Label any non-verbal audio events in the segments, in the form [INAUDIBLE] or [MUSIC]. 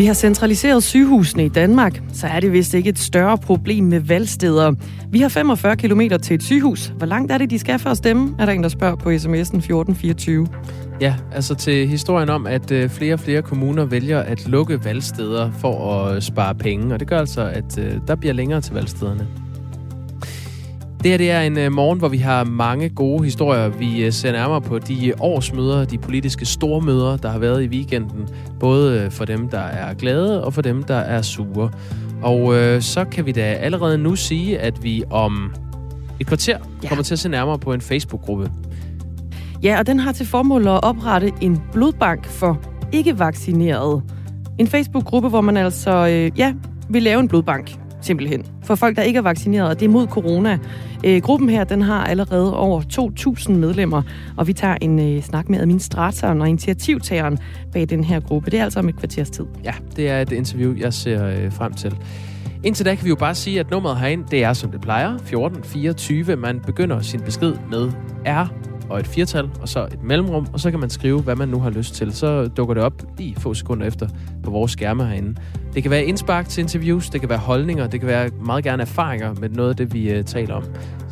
Vi har centraliseret sygehusene i Danmark, så er det vist ikke et større problem med valgsteder. Vi har 45 km til et sygehus. Hvor langt er det, de skal for at stemme? Er der en, der spørger på sms'en 1424. Ja, altså til historien om, at øh, flere og flere kommuner vælger at lukke valgsteder for at spare penge, og det gør altså, at øh, der bliver længere til valgstederne. Det her det er en uh, morgen, hvor vi har mange gode historier. Vi uh, ser nærmere på de årsmøder, de politiske stormøder, der har været i weekenden. Både uh, for dem, der er glade, og for dem, der er sure. Og uh, så kan vi da allerede nu sige, at vi om et kvarter ja. kommer til at se nærmere på en Facebook-gruppe. Ja, og den har til formål at oprette en blodbank for ikke-vaccinerede. En Facebook-gruppe, hvor man altså øh, ja, vil lave en blodbank simpelthen, for folk, der ikke er vaccineret, og det er mod corona. Øh, gruppen her, den har allerede over 2.000 medlemmer, og vi tager en øh, snak med administratoren og initiativtageren bag den her gruppe. Det er altså om et kvarters tid. Ja, det er et interview, jeg ser øh, frem til. Indtil da kan vi jo bare sige, at nummeret herind, det er som det plejer, 1424. Man begynder sin besked med R og et firtal, og så et mellemrum, og så kan man skrive, hvad man nu har lyst til. Så dukker det op lige få sekunder efter på vores skærme herinde. Det kan være indspark til interviews, det kan være holdninger, det kan være meget gerne erfaringer med noget af det, vi uh, taler om.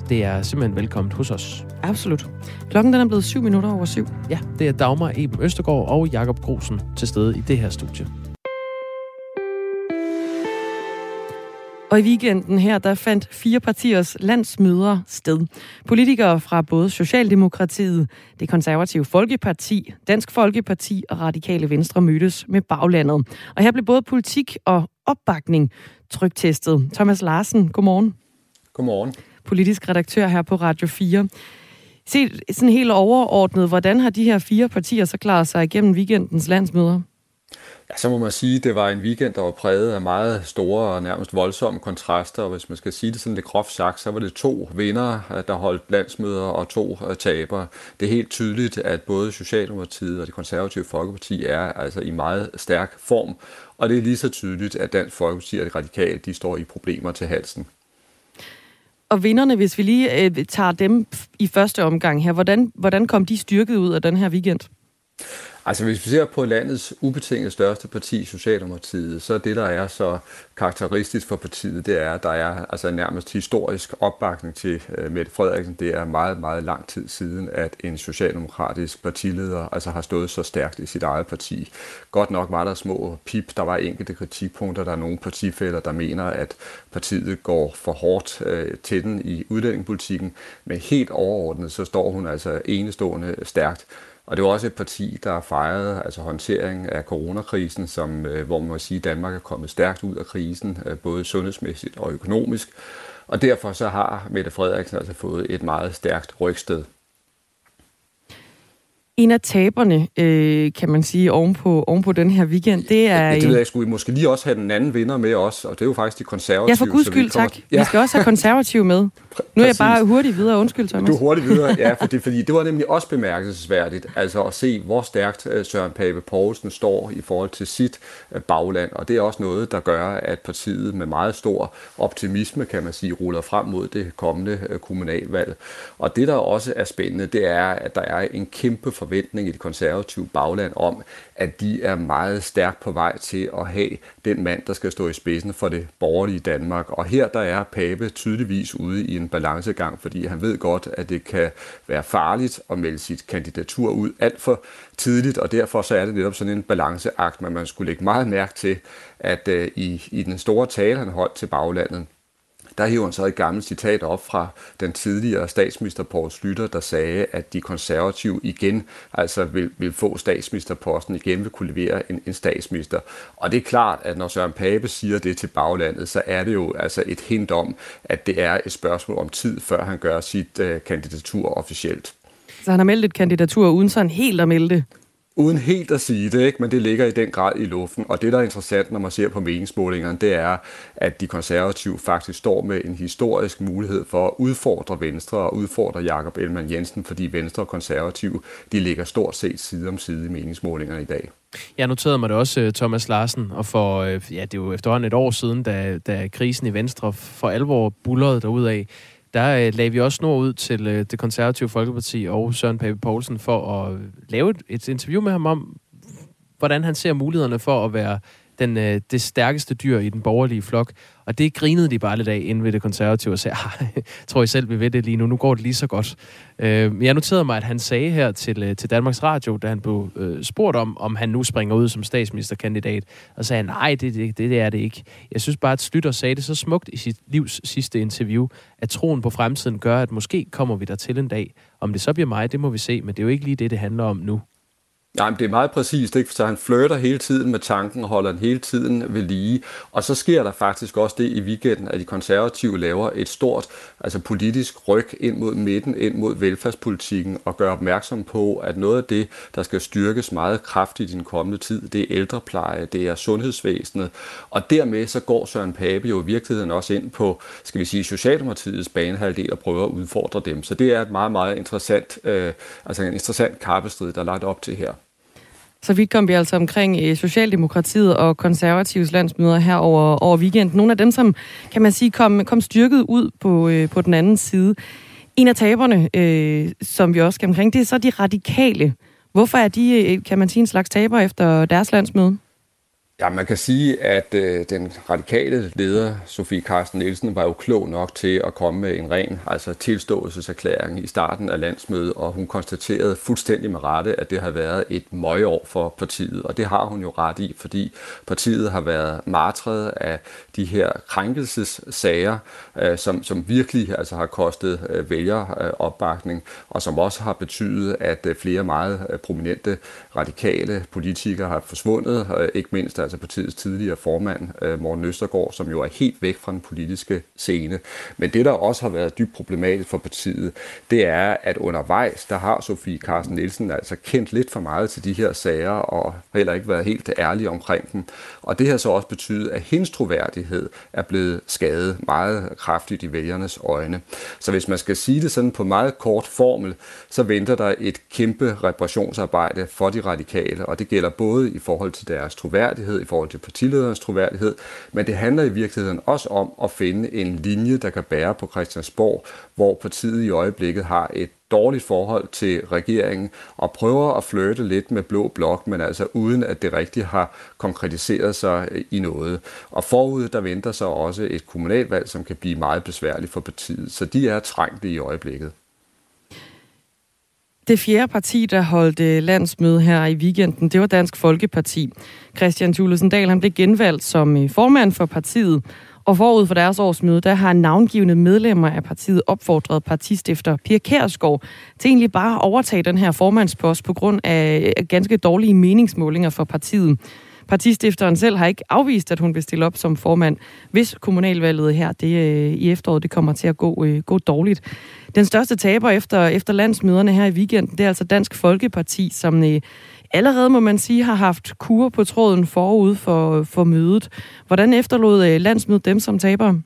Det er simpelthen velkommen hos os. Absolut. Klokken den er blevet 7 minutter over syv. Ja, det er Dagmar Eben Østergaard og Jakob Grosen til stede i det her studie. Og i weekenden her, der fandt fire partiers landsmøder sted. Politikere fra både Socialdemokratiet, det konservative Folkeparti, Dansk Folkeparti og Radikale Venstre mødtes med baglandet. Og her blev både politik og opbakning trygtestet. Thomas Larsen, godmorgen. Godmorgen. Politisk redaktør her på Radio 4. Se sådan helt overordnet, hvordan har de her fire partier så klaret sig igennem weekendens landsmøder? Ja, så må man sige, at det var en weekend, der var præget af meget store og nærmest voldsomme kontraster, og hvis man skal sige det sådan lidt groft sagt, så var det to vinder, øh, der holdt landsmøder, og to øh, tabere. Det er helt tydeligt, at både Socialdemokratiet og det konservative Folkeparti er altså i meget stærk form, og det er lige så tydeligt, at Dansk Folkeparti og det radikale, de står i problemer til halsen. Og vinderne, hvis vi lige øh, tager dem i første omgang her, hvordan, hvordan kom de styrket ud af den her weekend? Altså hvis vi ser på landets ubetinget største parti, Socialdemokratiet, så det, der er så karakteristisk for partiet, det er, at der er altså nærmest historisk opbakning til øh, Mette Frederiksen. Det er meget, meget lang tid siden, at en socialdemokratisk partileder altså har stået så stærkt i sit eget parti. Godt nok var der små pip, der var enkelte kritikpunkter, der er nogle partifælder, der mener, at partiet går for hårdt øh, til den i udlændingepolitikken, men helt overordnet, så står hun altså enestående stærkt. Og det var også et parti, der fejrede altså håndtering af coronakrisen, som, øh, hvor man må sige, at Danmark er kommet stærkt ud af krisen, øh, både sundhedsmæssigt og økonomisk. Og derfor så har Mette Frederiksen altså fået et meget stærkt rygsted. En af taberne, øh, kan man sige, ovenpå, ovenpå den her weekend, det er... Ja, det ved jeg, skulle vi måske lige også have den anden vinder med os, og det er jo faktisk de konservative. Ja, for guds skyld, kommer... tak. Ja. Vi skal også have konservative med. Nu er jeg bare hurtigt videre. Undskyld, Thomas. Du er hurtigt videre, ja, [LAUGHS] fordi, fordi det var nemlig også bemærkelsesværdigt, altså at se, hvor stærkt øh, Søren Pape Poulsen står i forhold til sit øh, bagland, og det er også noget, der gør, at partiet med meget stor optimisme, kan man sige, ruller frem mod det kommende øh, kommunalvalg. Og det, der også er spændende, det er, at der er en kæmpe forventning i det konservative bagland om, at de er meget stærkt på vej til at have den mand, der skal stå i spidsen for det borgerlige Danmark. Og her der er Pape tydeligvis ude i en balancegang, fordi han ved godt, at det kan være farligt at melde sit kandidatur ud alt for tidligt, og derfor så er det netop sådan en balanceakt, man man skulle lægge meget mærke til, at øh, i, i den store tale, han holdt til baglandet, der hiver han så et gammelt citat op fra den tidligere statsminister Poul Slytter, der sagde, at de konservative igen altså vil, vil få statsministerposten, igen vil kunne levere en, en statsminister. Og det er klart, at når Søren Pape siger det til baglandet, så er det jo altså et hint om, at det er et spørgsmål om tid, før han gør sit øh, kandidatur officielt. Så han har meldt et kandidatur uden sådan helt at melde det? Uden helt at sige det, ikke? men det ligger i den grad i luften. Og det, der er interessant, når man ser på meningsmålingerne, det er, at de konservative faktisk står med en historisk mulighed for at udfordre Venstre og udfordre Jakob Ellemann Jensen, fordi Venstre og konservative, de ligger stort set side om side i meningsmålingerne i dag. Jeg noterede mig det også, øh, Thomas Larsen, og for, øh, ja, det er jo efterhånden et år siden, da, da krisen i Venstre for alvor bullerede derudad, der øh, lagde vi også snor ud til øh, det konservative Folkeparti og Søren Pape Poulsen for at øh, lave et, et interview med ham om, hvordan han ser mulighederne for at være den, øh, det stærkeste dyr i den borgerlige flok. Og det grinede de bare lidt af inden ved det konservative og sagde, ah, [LAUGHS] tror I selv, vi ved det lige nu, nu går det lige så godt. Øh, jeg noterede mig, at han sagde her til, øh, til Danmarks Radio, da han blev øh, spurgt om, om han nu springer ud som statsministerkandidat, og sagde, nej, det, det, det er det ikke. Jeg synes bare, at Slytter sagde det så smukt i sit livs sidste interview, at troen på fremtiden gør, at måske kommer vi der til en dag. Om det så bliver mig, det må vi se, men det er jo ikke lige det, det handler om nu. Nej, men det er meget præcist, ikke? så han flirter hele tiden med tanken, holder den hele tiden ved lige. Og så sker der faktisk også det i weekenden, at de konservative laver et stort altså politisk ryg ind mod midten, ind mod velfærdspolitikken, og gør opmærksom på, at noget af det, der skal styrkes meget kraftigt i den kommende tid, det er ældrepleje, det er sundhedsvæsenet. Og dermed så går Søren Pape jo i virkeligheden også ind på, skal vi sige, Socialdemokratiets banehalvdel og prøver at udfordre dem. Så det er et meget, meget interessant, øh, altså en interessant kappestrid, der er lagt op til her. Så vidt kom vi altså omkring øh, Socialdemokratiet og konservatives landsmøder her over, over weekenden. Nogle af dem, som kan man sige kom, kom styrket ud på, øh, på den anden side. En af taberne, øh, som vi også skal omkring, det er så de radikale. Hvorfor er de, øh, kan man sige, en slags taber efter deres landsmøde? Ja, man kan sige, at øh, den radikale leder, Sofie Carsten Nielsen, var jo klog nok til at komme med en ren altså tilståelseserklæring i starten af landsmødet, og hun konstaterede fuldstændig med rette, at det har været et møgår for partiet, og det har hun jo ret i, fordi partiet har været martret af de her krænkelsessager, øh, som, som virkelig altså har kostet øh, vælgeropbakning, og som også har betydet, at øh, flere meget øh, prominente radikale politikere har forsvundet, øh, ikke mindst altså partiets tidligere formand, øh, Morten Østergaard, som jo er helt væk fra den politiske scene. Men det, der også har været dybt problematisk for partiet, det er, at undervejs, der har Sofie Carsten Nielsen altså kendt lidt for meget til de her sager, og heller ikke været helt ærlig omkring dem. Og det har så også betydet, at hendes troværdighed er blevet skadet meget kraftigt i vælgernes øjne. Så hvis man skal sige det sådan på meget kort formel, så venter der et kæmpe reparationsarbejde for de radikale, og det gælder både i forhold til deres troværdighed, troværdighed, i forhold til partilederens troværdighed, men det handler i virkeligheden også om at finde en linje, der kan bære på Christiansborg, hvor partiet i øjeblikket har et dårligt forhold til regeringen og prøver at flirte lidt med blå blok, men altså uden at det rigtigt har konkretiseret sig øh, i noget. Og forud der venter så også et kommunalvalg, som kan blive meget besværligt for partiet. Så de er trængte i øjeblikket. Det fjerde parti, der holdt øh, landsmøde her i weekenden, det var Dansk Folkeparti. Christian Thulesen Dahl han blev genvalgt som øh, formand for partiet, og forud for deres årsmøde, der har navngivende medlemmer af partiet opfordret partistifter Pia Kærsgaard til egentlig bare at overtage den her formandspost på grund af øh, ganske dårlige meningsmålinger for partiet. Partistifteren selv har ikke afvist, at hun vil stille op som formand, hvis kommunalvalget her det, øh, i efteråret det kommer til at gå, øh, gå dårligt. Den største taber efter, efter landsmøderne her i weekenden, det er altså Dansk Folkeparti, som øh, allerede, må man sige, har haft kur på tråden forud for, for mødet. Hvordan efterlod øh, landsmødet dem som tabere?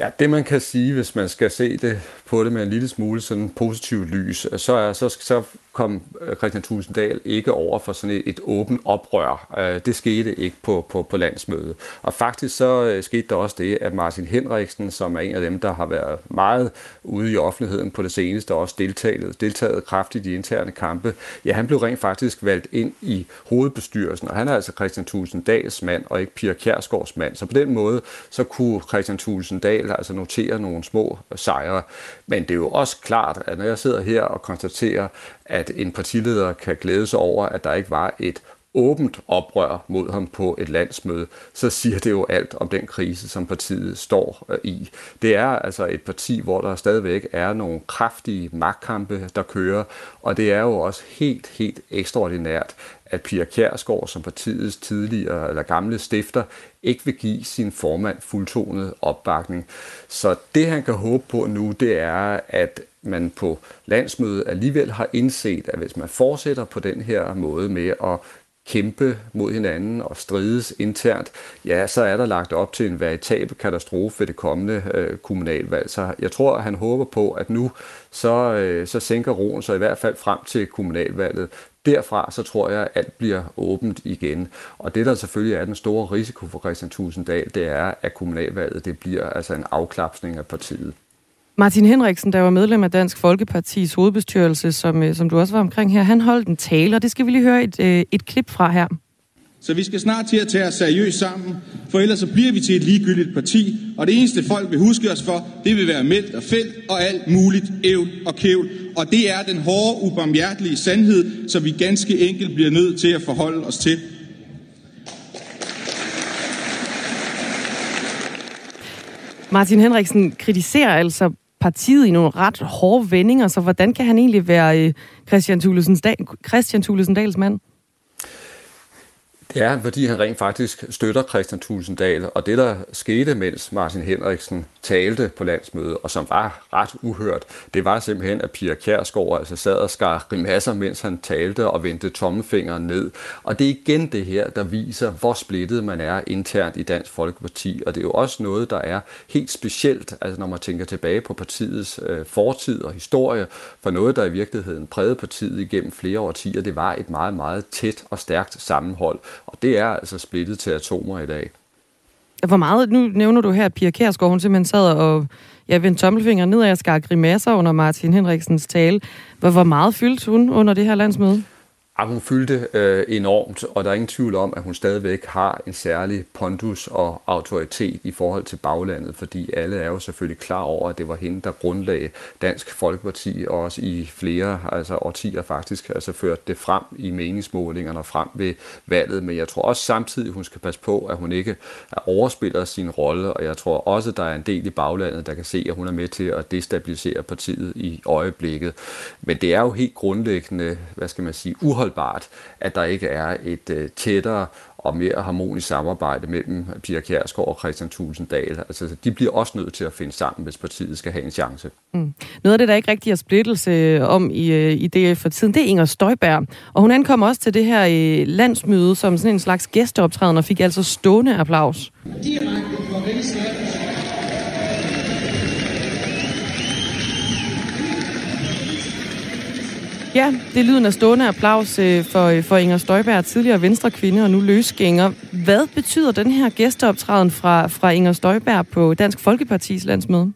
Ja, det man kan sige, hvis man skal se det på det med en lille smule sådan positivt lys, så, er, så, så kom øh, Christian Tulsendal ikke over for sådan et, et åbent oprør. Øh, det skete ikke på, på, på landsmødet. Og faktisk så øh, skete der også det, at Martin Henriksen, som er en af dem, der har været meget ude i offentligheden på det seneste, også deltaget, deltaget kraftigt i interne kampe, ja, han blev rent faktisk valgt ind i hovedbestyrelsen, og han er altså Christian Tulsendals mand, og ikke Pia Kjærsgaards mand. Så på den måde, så kunne Christian Tulsendal altså notere nogle små sejre. Men det er jo også klart, at når jeg sidder her og konstaterer, at en partileder kan glæde sig over, at der ikke var et åbent oprør mod ham på et landsmøde, så siger det jo alt om den krise, som partiet står øh, i. Det er altså et parti, hvor der stadigvæk er nogle kraftige magtkampe, der kører, og det er jo også helt, helt ekstraordinært, at Pia Kjærsgaard som partiets tidligere eller gamle stifter ikke vil give sin formand fuldtonet opbakning. Så det han kan håbe på nu, det er, at man på landsmødet alligevel har indset, at hvis man fortsætter på den her måde med at kæmpe mod hinanden og strides internt, ja, så er der lagt op til en veritabel katastrofe ved det kommende øh, kommunalvalg. Så jeg tror, at han håber på, at nu så, øh, så sænker roen sig i hvert fald frem til kommunalvalget. Derfra så tror jeg, at alt bliver åbent igen. Og det, der selvfølgelig er den store risiko for Christian Tusinddal, det er, at kommunalvalget det bliver altså en afklapsning af partiet. Martin Henriksen, der var medlem af Dansk Folkepartis hovedbestyrelse, som, øh, som du også var omkring her, han holdt en tale, og det skal vi lige høre et, øh, et klip fra her. Så vi skal snart til at tage os seriøst sammen, for ellers så bliver vi til et ligegyldigt parti, og det eneste folk vil huske os for, det vil være meldt og felt og alt muligt ævl og kævl. Og det er den hårde, ubarmhjertelige sandhed, som vi ganske enkelt bliver nødt til at forholde os til. Martin Henriksen kritiserer altså partiet i nogle ret hårde vendinger, så hvordan kan han egentlig være øh, Christian øh, Christian Thulesen Dahls mand? Det er fordi han rent faktisk støtter Christian Tulsendal, og det der skete, mens Martin Henriksen talte på landsmødet, og som var ret uhørt, det var simpelthen, at Pia Kjærsgaard altså sad og skar grimasser, mens han talte og vendte tommefingeren ned. Og det er igen det her, der viser, hvor splittet man er internt i Dansk Folkeparti, og det er jo også noget, der er helt specielt, altså når man tænker tilbage på partiets øh, fortid og historie, for noget, der i virkeligheden prægede partiet igennem flere årtier, det var et meget, meget tæt og stærkt sammenhold. Og det er altså splittet til atomer i dag. Hvor meget, nu nævner du her, at Pia Kærsgaard, hun simpelthen sad og ja, vendte tommelfinger ned og skar grimasser under Martin Henriksens tale. Hvor, hvor meget fyldte hun under det her landsmøde? Ja, hun fyldte øh, enormt, og der er ingen tvivl om, at hun stadigvæk har en særlig pondus og autoritet i forhold til baglandet, fordi alle er jo selvfølgelig klar over, at det var hende, der grundlagde Dansk Folkeparti, og også i flere altså årtier faktisk altså førte det frem i meningsmålingerne og frem ved valget. Men jeg tror også samtidig, hun skal passe på, at hun ikke overspiller sin rolle, og jeg tror også, der er en del i baglandet, der kan se, at hun er med til at destabilisere partiet i øjeblikket. Men det er jo helt grundlæggende, hvad skal man sige, uhold uholdbart, at der ikke er et øh, tættere og mere harmonisk samarbejde mellem Pia Kjærsgaard og Christian Tulsendal. Altså, de bliver også nødt til at finde sammen, hvis partiet skal have en chance. Mm. Noget af det, der ikke rigtig er splittelse om i, øh, i DF for tiden, det er Inger Støjberg. Og hun ankom også til det her øh, landsmøde som sådan en slags gæsteoptræden og fik altså stående applaus. Direkte for Ja, det lyder af stående applaus øh, for, øh, for Inger Støjberg, tidligere venstre kvinde og nu løsgænger. Hvad betyder den her gæsteoptræden fra, fra Inger Støjberg på Dansk Folkepartis landsmøde?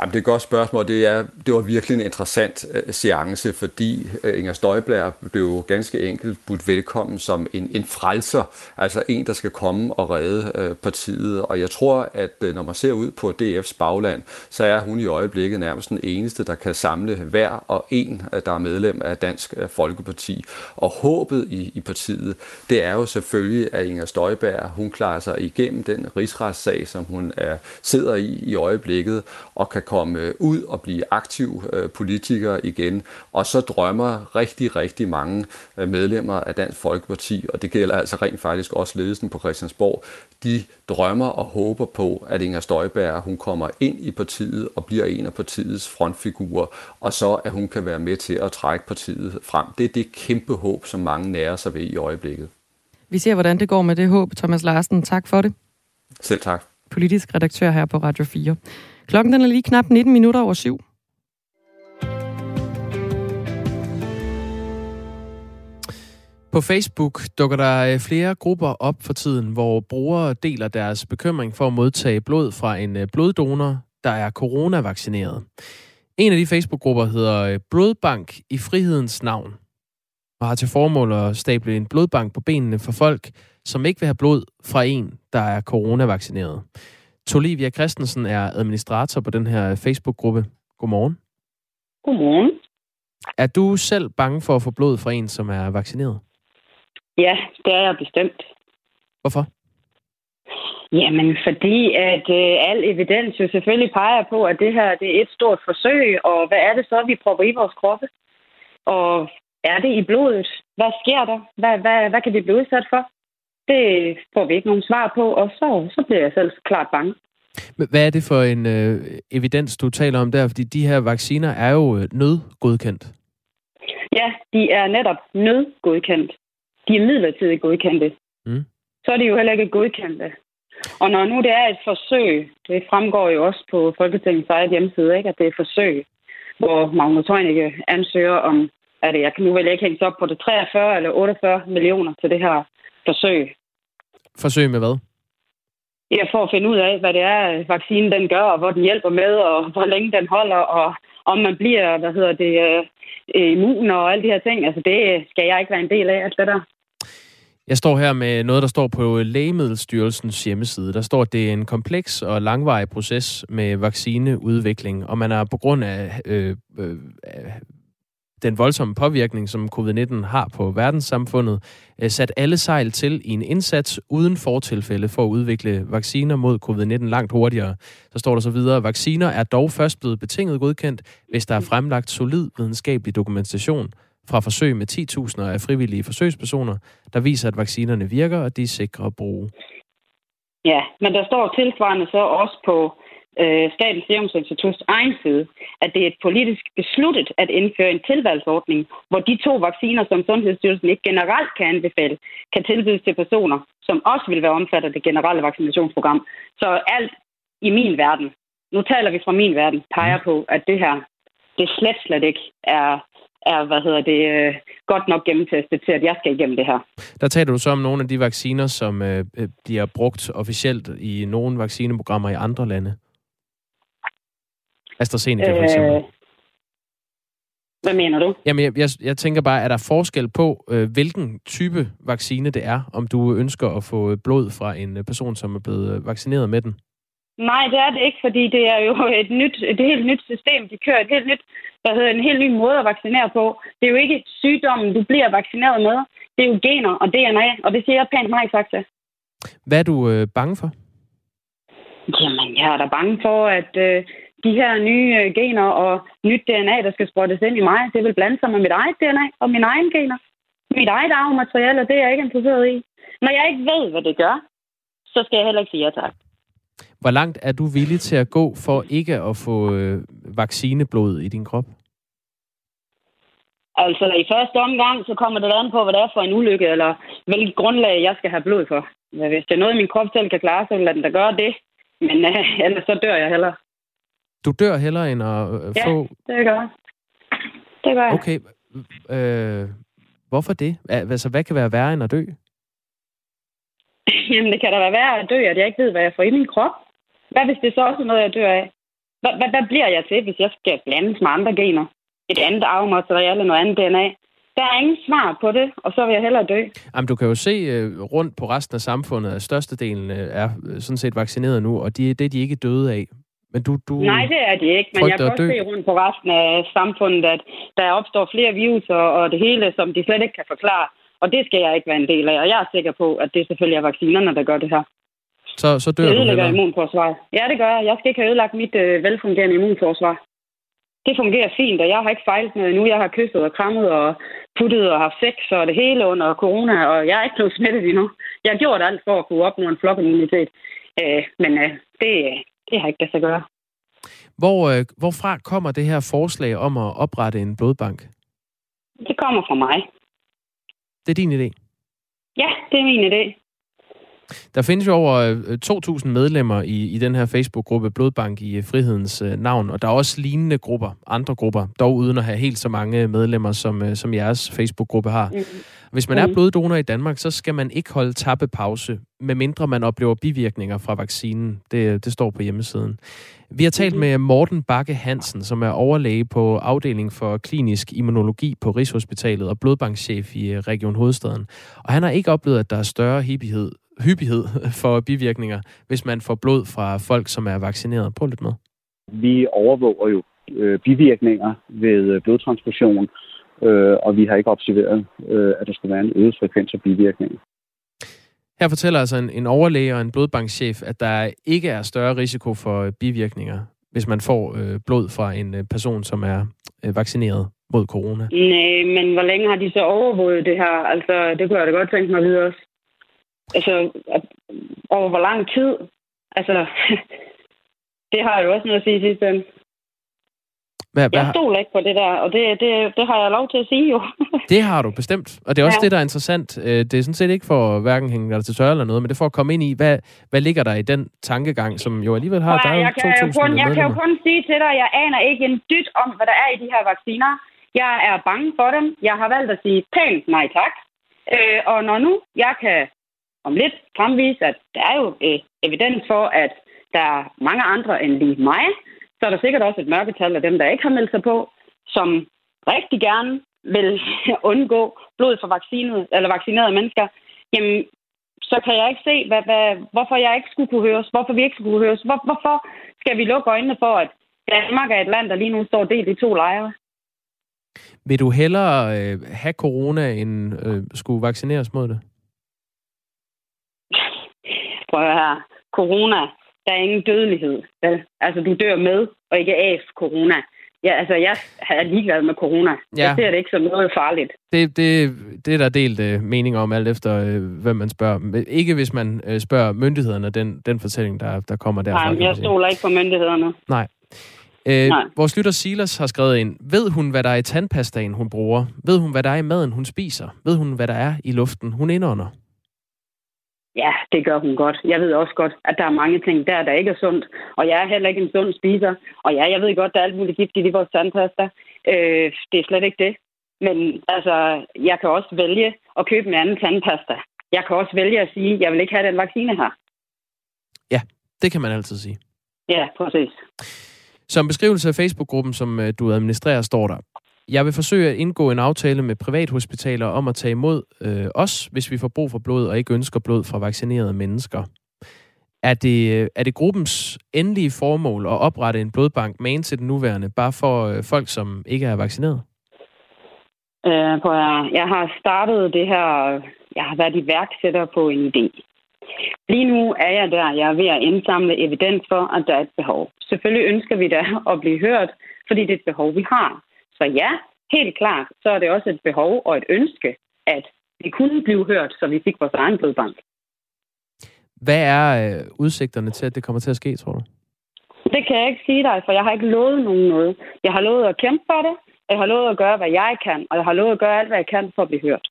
Jamen, det er et godt spørgsmål. Det, er, det var virkelig en interessant uh, seance, fordi uh, Inger Støjberg blev ganske enkelt budt velkommen som en, en frelser, altså en, der skal komme og redde uh, partiet. Og jeg tror, at uh, når man ser ud på DF's bagland, så er hun i øjeblikket nærmest den eneste, der kan samle hver og en, uh, der er medlem af Dansk uh, Folkeparti. Og håbet i, i partiet, det er jo selvfølgelig, at Inger Støjberg, hun klarer sig igennem den rigsretssag, som hun er, sidder i i øjeblikket, og kan komme ud og blive aktiv øh, politiker igen. Og så drømmer rigtig, rigtig mange øh, medlemmer af Dansk Folkeparti, og det gælder altså rent faktisk også ledelsen på Christiansborg, de drømmer og håber på, at Inger Støjberg hun kommer ind i partiet og bliver en af partiets frontfigurer, og så at hun kan være med til at trække partiet frem. Det er det kæmpe håb, som mange nærer sig ved i øjeblikket. Vi ser, hvordan det går med det håb. Thomas Larsen, tak for det. Selv tak. Politisk redaktør her på Radio 4. Klokken den er lige knap 19 minutter over syv. På Facebook dukker der øh, flere grupper op for tiden, hvor brugere deler deres bekymring for at modtage blod fra en øh, bloddonor, der er coronavaccineret. En af de Facebook-grupper hedder øh, Blodbank i frihedens navn, og har til formål at stable en blodbank på benene for folk, som ikke vil have blod fra en, der er coronavaccineret. Tolivia Christensen er administrator på den her Facebook-gruppe. Godmorgen. Godmorgen. Er du selv bange for at få blod fra en, som er vaccineret? Ja, det er jeg bestemt. Hvorfor? Jamen, fordi at øh, al evidens jo selvfølgelig peger på, at det her det er et stort forsøg, og hvad er det så, vi prøver i vores kroppe? Og er det i blodet? Hvad sker der? Hvad, hvad, hvad kan vi blive udsat for? Det får vi ikke nogen svar på, og så, så bliver jeg selv klart bange. Hvad er det for en øh, evidens, du taler om der? Fordi de her vacciner er jo øh, nødgodkendt. Ja, de er netop nødgodkendt. De er midlertidigt godkendte. Mm. Så er de jo heller ikke godkendte. Og når nu det er et forsøg, det fremgår jo også på Folketingets eget hjemmeside, ikke, at det er et forsøg, hvor Magnus Heunicke ansøger om, at jeg kan nu vel ikke hænge op på det 43 eller 48 millioner til det her forsøg. Forsøg med hvad? Ja, for at finde ud af, hvad det er, vaccinen den gør, og hvor den hjælper med, og hvor længe den holder, og om man bliver, hvad hedder det, øh, immun og alle de her ting. Altså, det skal jeg ikke være en del af, alt det der. Jeg står her med noget, der står på Lægemiddelstyrelsens hjemmeside. Der står, at det er en kompleks og langvarig proces med vaccineudvikling, og man er på grund af øh, øh, den voldsomme påvirkning, som covid-19 har på verdenssamfundet, øh, sat alle sejl til i en indsats uden fortilfælde for at udvikle vacciner mod covid-19 langt hurtigere. Så står der så videre, vacciner er dog først blevet betinget godkendt, hvis der er fremlagt solid videnskabelig dokumentation fra forsøg med 10.000 af frivillige forsøgspersoner, der viser, at vaccinerne virker, og de er sikre at bruge. Ja, men der står tilsvarende så også på øh, Statens Serum Instituts egen side, at det er politisk besluttet at indføre en tilvalgsordning, hvor de to vacciner, som Sundhedsstyrelsen ikke generelt kan anbefale, kan tilbydes til personer, som også vil være omfattet af det generelle vaccinationsprogram. Så alt i min verden, nu taler vi fra min verden, peger på, at det her, det slet, slet ikke er er hvad hedder det, øh, godt nok gennemtestet til, at jeg skal igennem det her. Der taler du så om nogle af de vacciner, som øh, øh bliver brugt officielt i nogle vaccineprogrammer i andre lande. AstraZeneca for eksempel. Øh, hvad mener du? Jamen, jeg, jeg, jeg tænker bare, er der forskel på, øh, hvilken type vaccine det er, om du ønsker at få blod fra en øh, person, som er blevet øh, vaccineret med den? Nej, det er det ikke, fordi det er jo et, nyt, et helt nyt system. De kører et helt nyt, hvad hedder, en helt ny måde at vaccinere på. Det er jo ikke sygdommen, du bliver vaccineret med. Det er jo gener og DNA, og det siger jeg pænt nej tak til. Hvad er du øh, bange for? Jamen, jeg er da bange for, at øh, de her nye øh, gener og nyt DNA, der skal sprøjtes ind i mig, det vil blande sig med mit eget DNA og mine egne gener. Mit eget arvemateriale, det er jeg ikke interesseret i. Når jeg ikke ved, hvad det gør, så skal jeg heller ikke sige ja tak. Hvor langt er du villig til at gå for ikke at få øh, vaccineblod i din krop? Altså, i første omgang, så kommer det an på, hvad det er for en ulykke, eller hvilket grundlag, jeg skal have blod for. Hvis det er noget, min krop selv kan klare, så vil den da gøre det. Men øh, ellers så dør jeg heller. Du dør heller end at øh, ja, få... Det gør jeg. Det gør jeg. Okay. Øh, hvorfor det? Altså, hvad kan være værre end at dø? [LAUGHS] Jamen, det kan da være værre at dø, at jeg ikke ved, hvad jeg får i min krop. Hvad hvis det så også er noget, jeg dør af? Hvad, hvad, hvad bliver jeg til, hvis jeg skal blandes med andre gener? Et andet arvemateriale, noget andet DNA? Der er ingen svar på det, og så vil jeg hellere dø. Jamen, du kan jo se uh, rundt på resten af samfundet, at størstedelen uh, er uh, sådan set vaccineret nu, og de, det er de ikke døde af. Men du, du Nej, det er de ikke, men jeg kan også se rundt på resten af samfundet, at der opstår flere virus og det hele, som de slet ikke kan forklare. Og det skal jeg ikke være en del af, og jeg er sikker på, at det selvfølgelig er vaccinerne, der gør det her. Så, så dør det du heller? immunforsvar. Ja, det gør jeg. Jeg skal ikke have ødelagt mit øh, velfungerende immunforsvar. Det fungerer fint, og jeg har ikke fejlet noget endnu. Jeg har kysset og krammet og puttet og haft sex og det hele under corona, og jeg er ikke blevet smittet endnu. Jeg har gjort alt for at kunne opnå en flokimmunitet. Øh, men øh, det, det har ikke det at gøre. Hvor, øh, hvorfra kommer det her forslag om at oprette en blodbank? Det kommer fra mig. Det er din idé? Ja, det er min idé. Der findes jo over 2.000 øh, medlemmer i, i den her Facebook-gruppe Blodbank i øh, Frihedens øh, navn, og der er også lignende grupper, andre grupper, dog uden at have helt så mange medlemmer, som, som jeres Facebook-gruppe har. Mm. Hvis man er mm. bloddonor i Danmark, så skal man ikke holde tappepause, medmindre man oplever bivirkninger fra vaccinen. Det, det står på hjemmesiden. Vi har talt mm. med Morten Bakke Hansen, som er overlæge på afdeling for klinisk immunologi på Rigshospitalet og blodbankchef i Region Hovedstaden. Og han har ikke oplevet, at der er større hyppighed hyppighed [LAUGHS] for bivirkninger, hvis man får blod fra folk, som er vaccineret? Prøv lidt med. Vi overvåger jo øh, bivirkninger ved øh, blodtransfusion, øh, og vi har ikke observeret, øh, at der skulle være en øget frekvens af bivirkninger. Her fortæller altså en, en overlæge og en blodbankchef, at der ikke er større risiko for bivirkninger, hvis man får øh, blod fra en øh, person, som er øh, vaccineret mod corona. Nej, men hvor længe har de så overvåget det her? Altså, det kunne jeg da godt tænke mig at vide også altså, over hvor lang tid. Altså, [LAUGHS] det har jo også noget at sige sidst ende. Hvad, hvad? Jeg stoler ikke på det der, og det, det, det har jeg lov til at sige jo. [LAUGHS] det har du bestemt, og det er også ja. det, der er interessant. Øh, det er sådan set ikke for hverken hænge dig til tørre eller noget, men det er for at komme ind i, hvad, hvad ligger der i den tankegang, som jo alligevel har... Ja, der er jeg, kan kun, jeg kan jo kun sige til dig, at jeg aner ikke en dyt om, hvad der er i de her vacciner. Jeg er bange for dem. Jeg har valgt at sige pænt nej tak. Øh, og når nu jeg kan om lidt fremvise, at der er jo øh, evidens for, at der er mange andre end lige mig. Så er der sikkert også et mørketal af dem, der ikke har meldt sig på, som rigtig gerne vil [LAUGHS] undgå blod fra vaccinet, eller vaccinerede mennesker. jamen, så kan jeg ikke se, hvad, hvad, hvorfor jeg ikke skulle kunne høres, hvorfor vi ikke skulle kunne høres. Hvor, hvorfor skal vi lukke øjnene for, at Danmark er et land, der lige nu står delt i to lejre? Vil du hellere øh, have corona, end øh, skulle vaccineres mod det? Prøv at her. Corona, der er ingen dødelighed. Vel? Altså, du dør med, og ikke af corona. Ja, altså, jeg er ligeglad med corona. Ja. Jeg ser det ikke som noget farligt. Det, det, det er der delt uh, mening om, alt efter uh, hvem man spørger. Ikke hvis man uh, spørger myndighederne, den, den fortælling, der, der kommer derfra. Nej, jeg stoler ikke på myndighederne. Nej. Øh, Nej. Vores lytter Silas har skrevet ind. Ved hun, hvad der er i tandpastaen, hun bruger? Ved hun, hvad der er i maden, hun spiser? Ved hun, hvad der er i luften, hun indånder? Ja, det gør hun godt. Jeg ved også godt, at der er mange ting der, der ikke er sundt. Og jeg er heller ikke en sund spiser. Og ja, jeg ved godt, der er alt muligt giftigt i vores tandpasta. Øh, det er slet ikke det. Men altså, jeg kan også vælge at købe en anden tandpasta. Jeg kan også vælge at sige, at jeg vil ikke have den vaccine her. Ja, det kan man altid sige. Ja, præcis. Som beskrivelse af Facebook-gruppen, som øh, du administrerer, står der, jeg vil forsøge at indgå en aftale med privathospitaler om at tage imod øh, os, hvis vi får brug for blod og ikke ønsker blod fra vaccinerede mennesker. Er det, øh, er det gruppens endelige formål at oprette en blodbank med til den nuværende, bare for øh, folk, som ikke er vaccineret? Øh, på, jeg har startet det her, jeg har været iværksætter på en idé. Lige nu er jeg der, jeg er ved at indsamle evidens for, at der er et behov. Selvfølgelig ønsker vi da at blive hørt, fordi det er et behov, vi har. Så ja, helt klart, så er det også et behov og et ønske, at vi kunne blive hørt, så vi fik vores egen blodbank. Hvad er øh, udsigterne til, at det kommer til at ske, tror du? Det kan jeg ikke sige dig, for jeg har ikke lovet nogen noget. Jeg har lovet at kæmpe for det, jeg har lovet at gøre, hvad jeg kan, og jeg har lovet at gøre alt, hvad jeg kan for at blive hørt.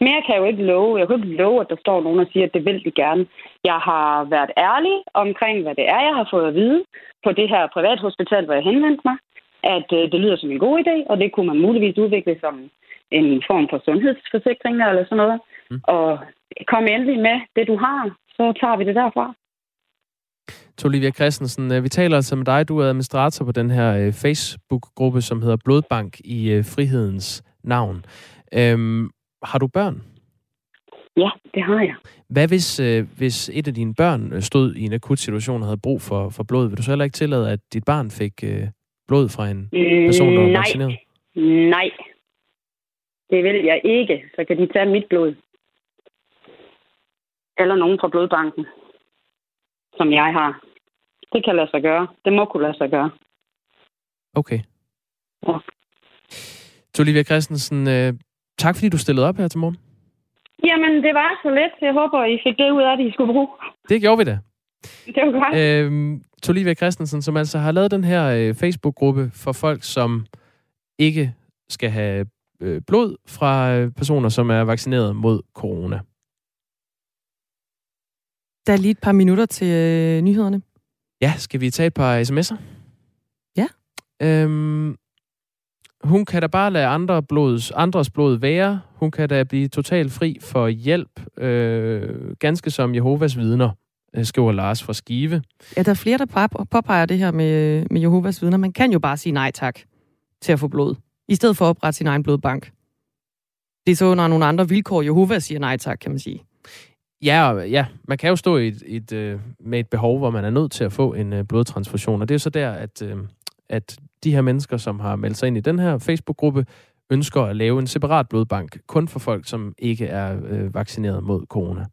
Mere kan jeg jo ikke love. Jeg kan ikke love, at der står nogen og siger, at det vil de gerne. Jeg har været ærlig omkring, hvad det er, jeg har fået at vide på det her privathospital, hvor jeg henvendte mig at øh, det lyder som en god idé, og det kunne man muligvis udvikle som en form for sundhedsforsikring eller sådan noget. Mm. Og kom endelig med det, du har, så tager vi det derfra. Olivia Christensen, øh, vi taler altså med dig. Du er administrator på den her øh, Facebook-gruppe, som hedder Blodbank i øh, frihedens navn. Øhm, har du børn? Ja, det har jeg. Hvad hvis, øh, hvis et af dine børn stod i en akut situation og havde brug for, for blod? Vil du så heller ikke tillade, at dit barn fik, øh, blod fra en person, der er Nej. vaccineret? Nej. Det vil jeg ikke. Så kan de tage mit blod. Eller nogen fra blodbanken, som jeg har. Det kan lade sig gøre. Det må kunne lade sig gøre. Okay. Ja. Olivia Christensen, øh, tak fordi du stillede op her til morgen. Jamen, det var så let. Jeg håber, I fik det ud af det, I skulle bruge. Det gjorde vi da. Det var godt. Øhm, Tolivia Christensen, som altså har lavet den her øh, Facebook-gruppe for folk, som ikke skal have øh, blod fra øh, personer, som er vaccineret mod corona. Der er lige et par minutter til øh, nyhederne. Ja, skal vi tage et par sms'er? Ja. Øhm, hun kan da bare lade andre blods, andres blod være. Hun kan da blive totalt fri for hjælp, øh, ganske som Jehovas vidner. Øh, skriver Lars fra Skive. Ja, der er flere, der påpeger det her med, med Jehovas vidner. Man kan jo bare sige nej tak til at få blod, i stedet for at oprette sin egen blodbank. Det er så under nogle andre vilkår, Jehova siger nej tak, kan man sige. Ja, ja, man kan jo stå i et, et, øh, med et behov, hvor man er nødt til at få en øh, blodtransfusion, og det er så der, at, at de her mennesker, som har meldt sig ind i den her Facebook-gruppe, ønsker at lave en separat blodbank, kun for folk, som ikke er øh, vaccineret mod corona.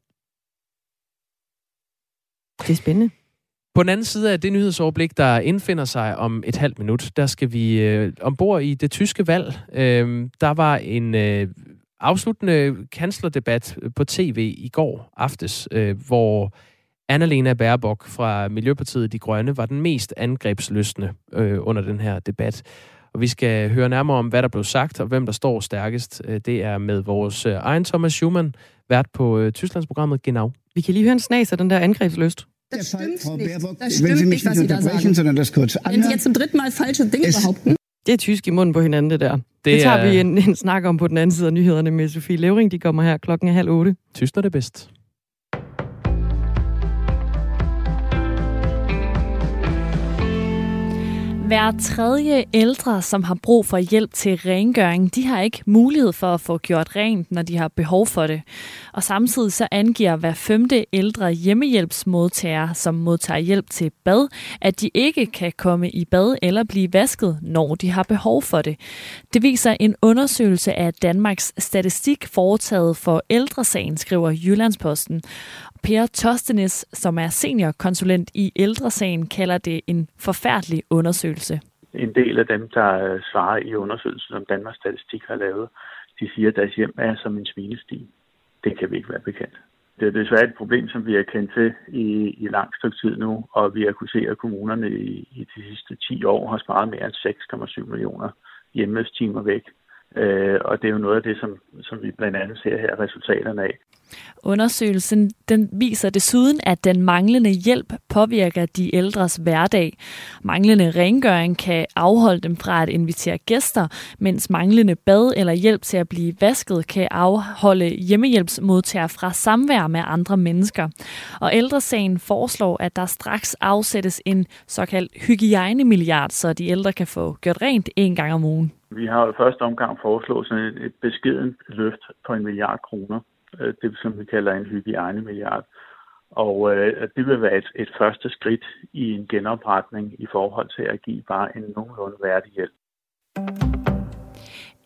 Det er spændende. På den anden side af det nyhedsoverblik, der indfinder sig om et halvt minut, der skal vi øh, ombord i det tyske valg. Øh, der var en øh, afsluttende kanslerdebat på tv i går aftes, øh, hvor Annalena Baerbock fra Miljøpartiet De Grønne var den mest angrebsløsende øh, under den her debat. Og vi skal høre nærmere om, hvad der blev sagt, og hvem der står stærkest. Øh, det er med vores øh, egen Thomas Schumann, vært på øh, Tysklandsprogrammet Genau. Vi kan lige høre en snas af den der angrebsløst. Das stimmt Frau nicht. Das stimmt nicht, was Sie da sagen. Sondern das kurz Wenn Sie jetzt zum dritten Mal falsche Dinge behaupten. Det er tysk i munden på hinanden, det der. Det, det tager er... vi en, en snak om på den anden side af nyhederne med Sofie Levering. De kommer her klokken er halv otte. Tysk er det bedst. Hver tredje ældre, som har brug for hjælp til rengøring, de har ikke mulighed for at få gjort rent, når de har behov for det. Og samtidig så angiver hver femte ældre hjemmehjælpsmodtager, som modtager hjælp til bad, at de ikke kan komme i bad eller blive vasket, når de har behov for det. Det viser en undersøgelse af Danmarks Statistik foretaget for ældresagen, skriver Jyllandsposten. Per Tostenes, som er seniorkonsulent i ældresagen, kalder det en forfærdelig undersøgelse. En del af dem, der øh, svarer i undersøgelsen, som Danmarks Statistik har lavet, de siger, at deres hjem er som en svinestig. Det kan vi ikke være bekendt. Det er desværre et problem, som vi har kendt til i, i lang stykke tid nu, og vi har kunnet se, at kommunerne i, i de sidste 10 år har sparet mere end 6,7 millioner hjemmestimer væk. Øh, og det er jo noget af det, som, som vi blandt andet ser her resultaterne af. Undersøgelsen den viser desuden, at den manglende hjælp påvirker de ældres hverdag. Manglende rengøring kan afholde dem fra at invitere gæster, mens manglende bad eller hjælp til at blive vasket kan afholde hjemmehjælpsmodtagere fra samvær med andre mennesker. Og ældresagen foreslår, at der straks afsættes en såkaldt hygiejnemilliard, så de ældre kan få gjort rent en gang om ugen. Vi har jo første omgang foreslået sådan et beskeden løft på en milliard kroner Øh, det som vi kalder en hygiejnemilliard. Og øh, det vil være et, et første skridt i en genopretning i forhold til at give bare en nogenlunde værdig hjælp.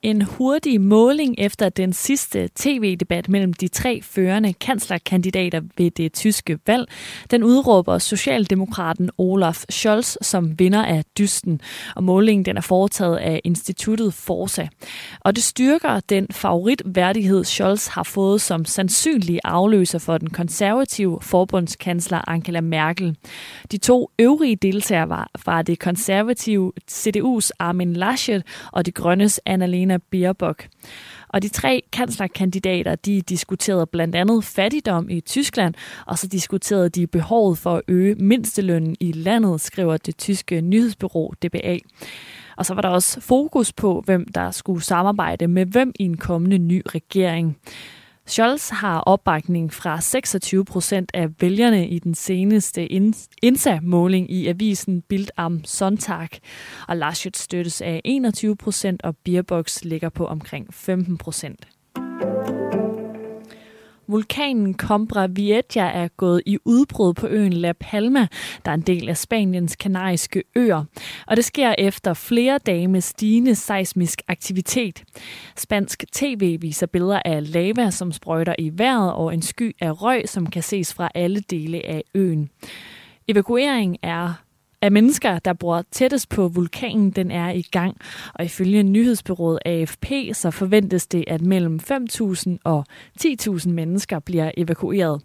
En hurtig måling efter den sidste tv-debat mellem de tre førende kanslerkandidater ved det tyske valg, den udråber Socialdemokraten Olaf Scholz som vinder af dysten, og målingen den er foretaget af instituttet Forsa. Og det styrker den favoritværdighed, Scholz har fået som sandsynlig afløser for den konservative forbundskansler Angela Merkel. De to øvrige deltagere var fra det konservative CDU's Armin Laschet og de grønnes Annalena Annalena Baerbock. Og de tre kanslerkandidater, de diskuterede blandt andet fattigdom i Tyskland, og så diskuterede de behovet for at øge mindstelønnen i landet, skriver det tyske nyhedsbyrå DBA. Og så var der også fokus på, hvem der skulle samarbejde med hvem i en kommende ny regering. Scholz har opbakning fra 26 procent af vælgerne i den seneste INSA-måling i avisen Bild am Sonntag, og Laschet støttes af 21 procent, og Beerbox ligger på omkring 15 procent. Vulkanen Combra Vieja er gået i udbrud på øen La Palma, der er en del af Spaniens kanariske øer. Og det sker efter flere dage med stigende seismisk aktivitet. Spansk tv viser billeder af lava, som sprøjter i vejret, og en sky af røg, som kan ses fra alle dele af øen. Evakuering er af mennesker, der bor tættest på vulkanen, den er i gang. Og ifølge nyhedsbyrået AFP, så forventes det, at mellem 5.000 og 10.000 mennesker bliver evakueret.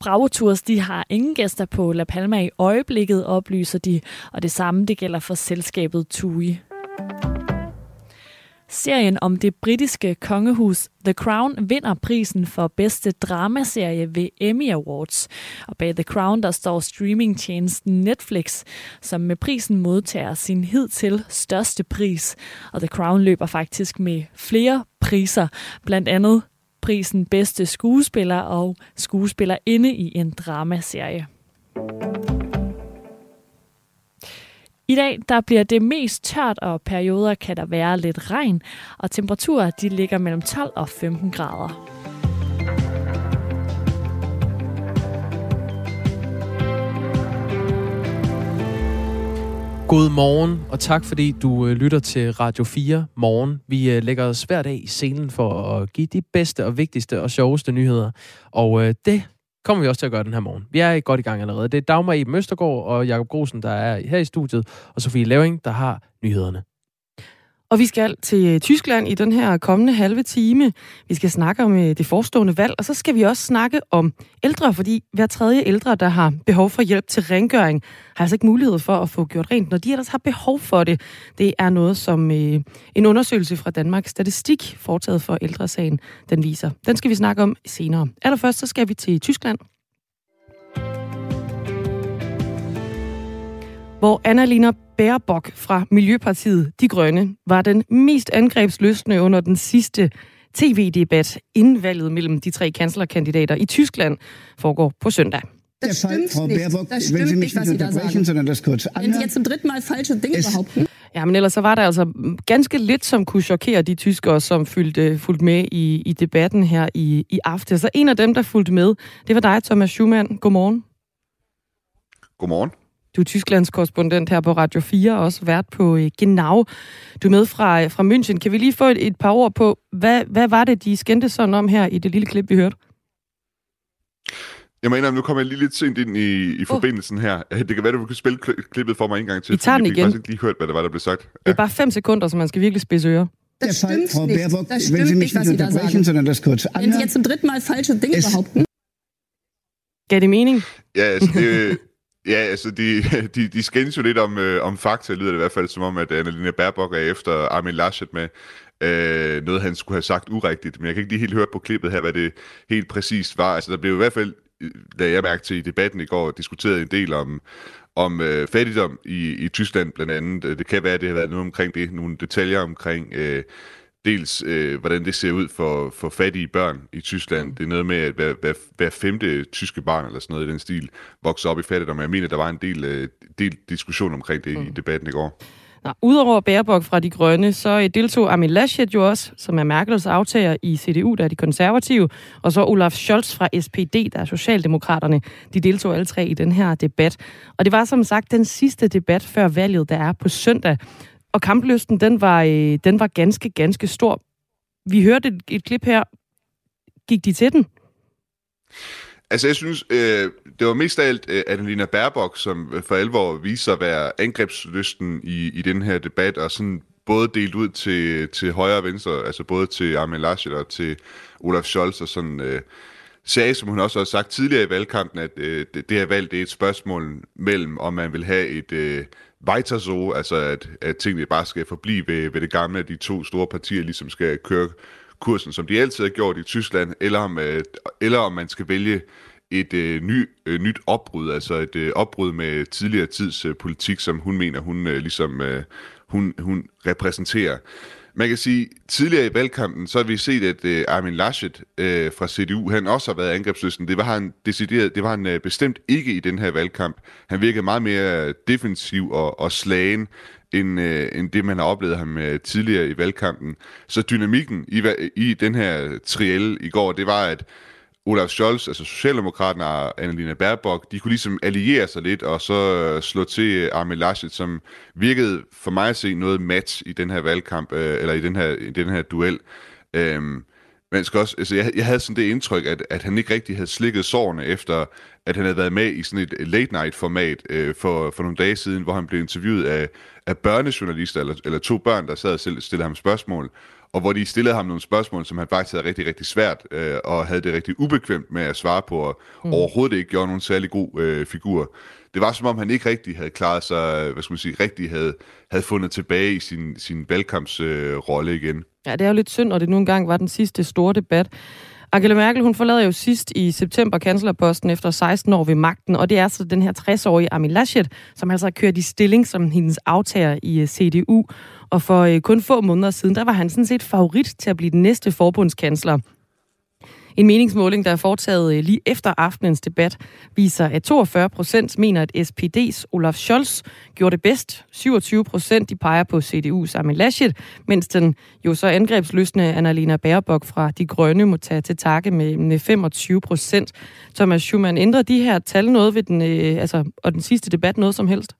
Bravo Tours, de har ingen gæster på La Palma i øjeblikket, oplyser de, og det samme det gælder for selskabet TUI. Serien om det britiske kongehus The Crown vinder prisen for bedste dramaserie ved Emmy Awards. Og bag The Crown der står streamingtjenesten Netflix, som med prisen modtager sin hidtil største pris. Og The Crown løber faktisk med flere priser, blandt andet prisen bedste skuespiller og skuespillerinde i en dramaserie. I dag der bliver det mest tørt, og perioder kan der være lidt regn, og temperaturer de ligger mellem 12 og 15 grader. God morgen, og tak fordi du øh, lytter til Radio 4 morgen. Vi øh, lægger os hver dag i scenen for at give de bedste og vigtigste og sjoveste nyheder. Og øh, det kommer vi også til at gøre den her morgen. Vi er godt i gang allerede. Det er Dagmar i Møstergaard og Jakob Grosen, der er her i studiet, og Sofie Leving, der har nyhederne. Og vi skal til Tyskland i den her kommende halve time. Vi skal snakke om øh, det forestående valg, og så skal vi også snakke om ældre, fordi hver tredje ældre, der har behov for hjælp til rengøring, har altså ikke mulighed for at få gjort rent, når de ellers har behov for det. Det er noget, som øh, en undersøgelse fra Danmarks Statistik, foretaget for ældresagen, den viser. Den skal vi snakke om senere. Allerførst så skal vi til Tyskland. Hvor Annalena Baerbock fra Miljøpartiet De Grønne var den mest angrebsløsne under den sidste tv-debat inden valget mellem de tre kanslerkandidater i Tyskland foregår på søndag. Das Fall, Frau nicht. Baerbock, das wenn Sie mich nicht, nicht unterbrechen, sondern das kurz anhören. Wenn Sie jetzt zum dritten Mal falsche Dinge behaupten. Ja, men ellers så var der altså ganske lidt, som kunne chokere de tyskere, som fyldte, fulgte med i, i debatten her i, i aften. Så en af dem, der fulgte med, det var dig, Thomas Schumann. Godmorgen. Godmorgen. Du er Tysklands korrespondent her på Radio 4, og også vært på uh, Genau. Du er med fra, fra München. Kan vi lige få et, et par ord på, hvad, hvad var det, de skændte sådan om her i det lille klip, vi hørte? Jeg mener, nu kommer jeg lige lidt sent ind i, i forbindelsen uh. her. Det kan være, du kan spille klippet for mig en gang til. Vi tager den igen. Jeg har ikke lige hørt, hvad der var, der blev sagt. Ja. Det er bare fem sekunder, så man skal virkelig spidse ører. Das stimmt Frau Baerbock, das stimmt wenn Sie mich nicht unterbrechen, sondern das kurz anhören. Wenn Sie jetzt zum dritten Mal falsche Dinge behaupten. Gav det mening? Ja, altså det, ja, altså de, [LAUGHS] de, de skændes jo lidt om, øh, om fakta, lyder det i hvert fald som om, at øh, Annalena Baerbock er efter Armin Laschet med øh, noget, han skulle have sagt urigtigt. Men jeg kan ikke lige helt høre på klippet her, hvad det helt præcist var. Altså der blev i hvert fald da jeg mærke til i debatten i går, diskuteret en del om, om øh, fattigdom i, i Tyskland blandt andet. Det kan være, at det har været noget omkring det, nogle detaljer omkring øh, dels, øh, hvordan det ser ud for, for fattige børn i Tyskland. Det er noget med, at hver, hver, hver femte tyske barn, eller sådan noget i den stil, vokser op i fattigdom. Jeg mener, der var en del, øh, del diskussion omkring det mm. i debatten i går. Nå, Udover Baerbock fra De Grønne, så øh, deltog Armin Laschet jo også, som er Merkels aftager i CDU, der er de konservative, og så Olaf Scholz fra SPD, der er Socialdemokraterne. De deltog alle tre i den her debat. Og det var som sagt den sidste debat før valget, der er på søndag. Og kamplysten, den var, øh, den var ganske, ganske stor. Vi hørte et, et klip her. Gik de til den? Altså, jeg synes, øh, det var mest af alt øh, Annalena Baerbock, som øh, for alvor viser at være angrebslysten i, i den her debat, og sådan både delt ud til, til højre og venstre, altså både til Armin Laschet og til Olaf Scholz, og sådan øh, sagde, som hun også har sagt tidligere i valgkampen, at øh, det, det her valg det er et spørgsmål mellem, om man vil have et øh, weiter altså at, at tingene bare skal forblive ved, ved det gamle, at de to store partier ligesom skal køre kursen, som de altid har gjort i Tyskland, eller om, øh, eller om man skal vælge et øh, ny, øh, nyt opbrud, altså et øh, opbrud med tidligere tids øh, politik, som hun mener, hun øh, ligesom øh, hun, hun repræsenterer. Man kan sige, tidligere i valgkampen, så har vi set, at øh, Armin Laschet øh, fra CDU, han også har været angrebsløsten. Det var han decideret, det var han øh, bestemt ikke i den her valgkamp. Han virkede meget mere defensiv og, og slagen, end, øh, end det, man har oplevet ham øh, tidligere i valgkampen. Så dynamikken i, i den her triel i går, det var, at Olaf Scholz, altså Socialdemokraterne og Annalena Baerbock, de kunne ligesom alliere sig lidt og så øh, slå til øh, Armin Laschet, som virkede for mig at se noget match i den her valgkamp, øh, eller i den her, i den her duel. Øhm, men skal også, altså jeg, jeg havde sådan det indtryk, at, at han ikke rigtig havde slikket sårene efter, at han havde været med i sådan et late night format øh, for, for nogle dage siden, hvor han blev interviewet af, af børnejournalister, eller, eller to børn, der sad og stillede ham spørgsmål og hvor de stillede ham nogle spørgsmål, som han faktisk havde rigtig, rigtig svært, øh, og havde det rigtig ubekvemt med at svare på, og mm. overhovedet ikke gjorde nogen særlig god øh, figur. Det var som om, han ikke rigtig havde klaret sig, hvad skal man sige, rigtig havde, havde fundet tilbage i sin, sin valgkampsrolle øh, igen. Ja, det er jo lidt synd, og det nogle gange var den sidste store debat. Angela Merkel, hun forlader jo sidst i september kanslerposten efter 16 år ved magten, og det er så den her 60-årige Armin Laschet, som altså har kørt i stilling som hendes aftager i øh, CDU. Og for øh, kun få måneder siden, der var han sådan set favorit til at blive den næste forbundskansler. En meningsmåling, der er foretaget øh, lige efter aftenens debat, viser, at 42 procent mener, at SPD's Olaf Scholz gjorde det bedst. 27 procent de peger på CDU's Armin Laschet, mens den jo så angrebsløsende Annalena Baerbock fra De Grønne må tage til takke med 25 procent. Thomas Schumann, ændrer de her tal noget ved den, øh, altså, og den sidste debat noget som helst?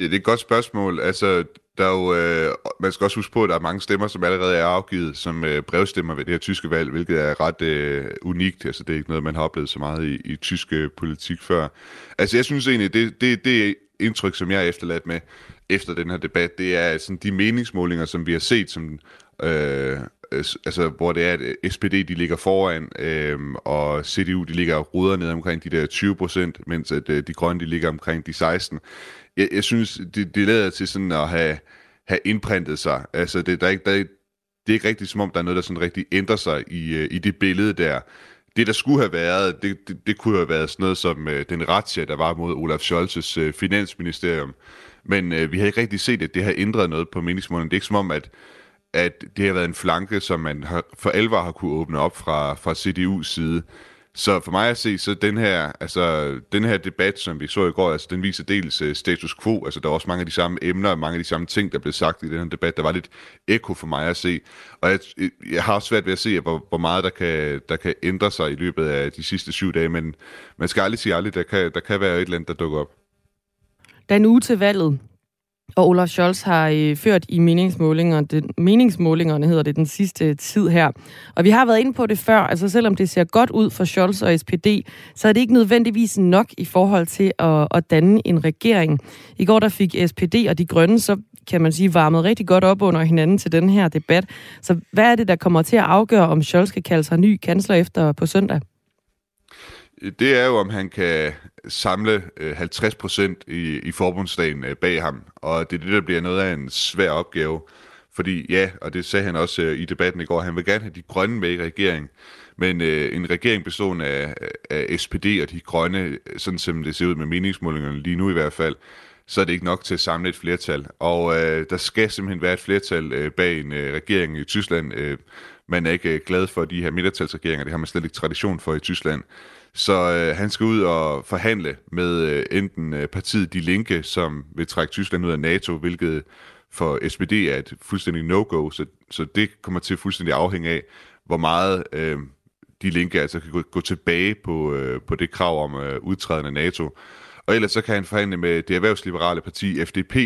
Ja, det er et godt spørgsmål. Altså, der er jo, øh, man skal også huske på, at der er mange stemmer, som allerede er afgivet som øh, brevstemmer ved det her tyske valg, hvilket er ret øh, unikt. Altså, det er ikke noget, man har oplevet så meget i, i tyske øh, politik før. Altså, jeg synes egentlig, det, det, det indtryk, som jeg er efterladt med efter den her debat, det er sådan de meningsmålinger, som vi har set, som, øh, altså, hvor det er, at øh, SPD de ligger foran, øh, og CDU de ligger ruder ned omkring de der 20 procent, mens at, øh, de grønne de ligger omkring de 16 jeg, jeg synes, det, det lader til sådan at have, have indprintet sig. Altså, det, der er ikke, der er, det er ikke rigtigt, som om der er noget, der sådan rigtig ændrer sig i, øh, i det billede der. Det, der skulle have været, det, det, det kunne have været sådan noget som øh, den razzia, der var mod Olaf Scholz' øh, finansministerium. Men øh, vi har ikke rigtig set, at det har ændret noget på meningsmålene. Det er ikke som om, at, at det har været en flanke, som man har, for alvor har kunne åbne op fra, fra CDU's side. Så for mig at se, så den her, altså, den her debat, som vi så i går, altså, den viser dels uh, status quo, altså der er også mange af de samme emner, og mange af de samme ting, der blev sagt i den her debat. Der var lidt ekko for mig at se, og jeg, jeg har også svært ved at se, hvor, hvor meget der kan, der kan ændre sig i løbet af de sidste syv dage, men man skal aldrig sige aldrig, der kan, der kan være et eller andet, der dukker op. Der er en uge til valget, og Olaf Scholz har øh, ført i meningsmålinger, den, meningsmålingerne hedder det den sidste øh, tid her. Og vi har været inde på det før, altså selvom det ser godt ud for Scholz og SPD, så er det ikke nødvendigvis nok i forhold til at, at danne en regering. I går der fik SPD og de grønne så kan man sige, varmet rigtig godt op under hinanden til den her debat. Så hvad er det, der kommer til at afgøre, om Scholz skal kalde sig ny kansler efter på søndag? Det er jo, om han kan samle 50 øh, procent i, i forbundsdagen øh, bag ham. Og det er det, der bliver noget af en svær opgave. Fordi ja, og det sagde han også øh, i debatten i går, han vil gerne have de grønne med i regeringen. Men øh, en regering bestående af, af SPD og de grønne, sådan som det ser ud med meningsmålingerne lige nu i hvert fald, så er det ikke nok til at samle et flertal. Og øh, der skal simpelthen være et flertal øh, bag en øh, regering i Tyskland. Øh, man er ikke øh, glad for de her midtertalsregeringer, det har man slet ikke tradition for i Tyskland. Så øh, han skal ud og forhandle med øh, enten øh, partiet De Linke, som vil trække Tyskland ud af NATO, hvilket for SPD er et fuldstændig no-go, så, så det kommer til fuldstændig afhænge af, hvor meget øh, De Linke altså kan gå, gå tilbage på, øh, på det krav om øh, udtræden af NATO. Og ellers så kan han forhandle med det erhvervsliberale parti FDP,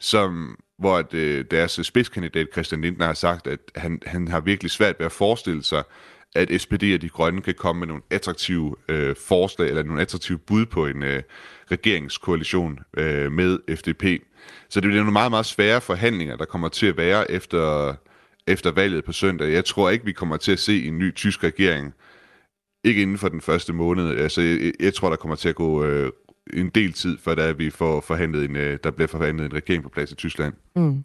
som hvor at, øh, deres spidskandidat Christian Lindner har sagt, at han, han har virkelig svært ved at forestille sig, at SPD og de grønne kan komme med nogle attraktive øh, forslag, eller nogle attraktive bud på en øh, regeringskoalition øh, med FDP. Så det bliver nogle meget, meget svære forhandlinger, der kommer til at være efter, efter valget på søndag. Jeg tror ikke, vi kommer til at se en ny tysk regering, ikke inden for den første måned. Altså, jeg, jeg tror, der kommer til at gå øh, en del tid, før der, vi får forhandlet en, øh, der bliver forhandlet en regering på plads i Tyskland. Mm.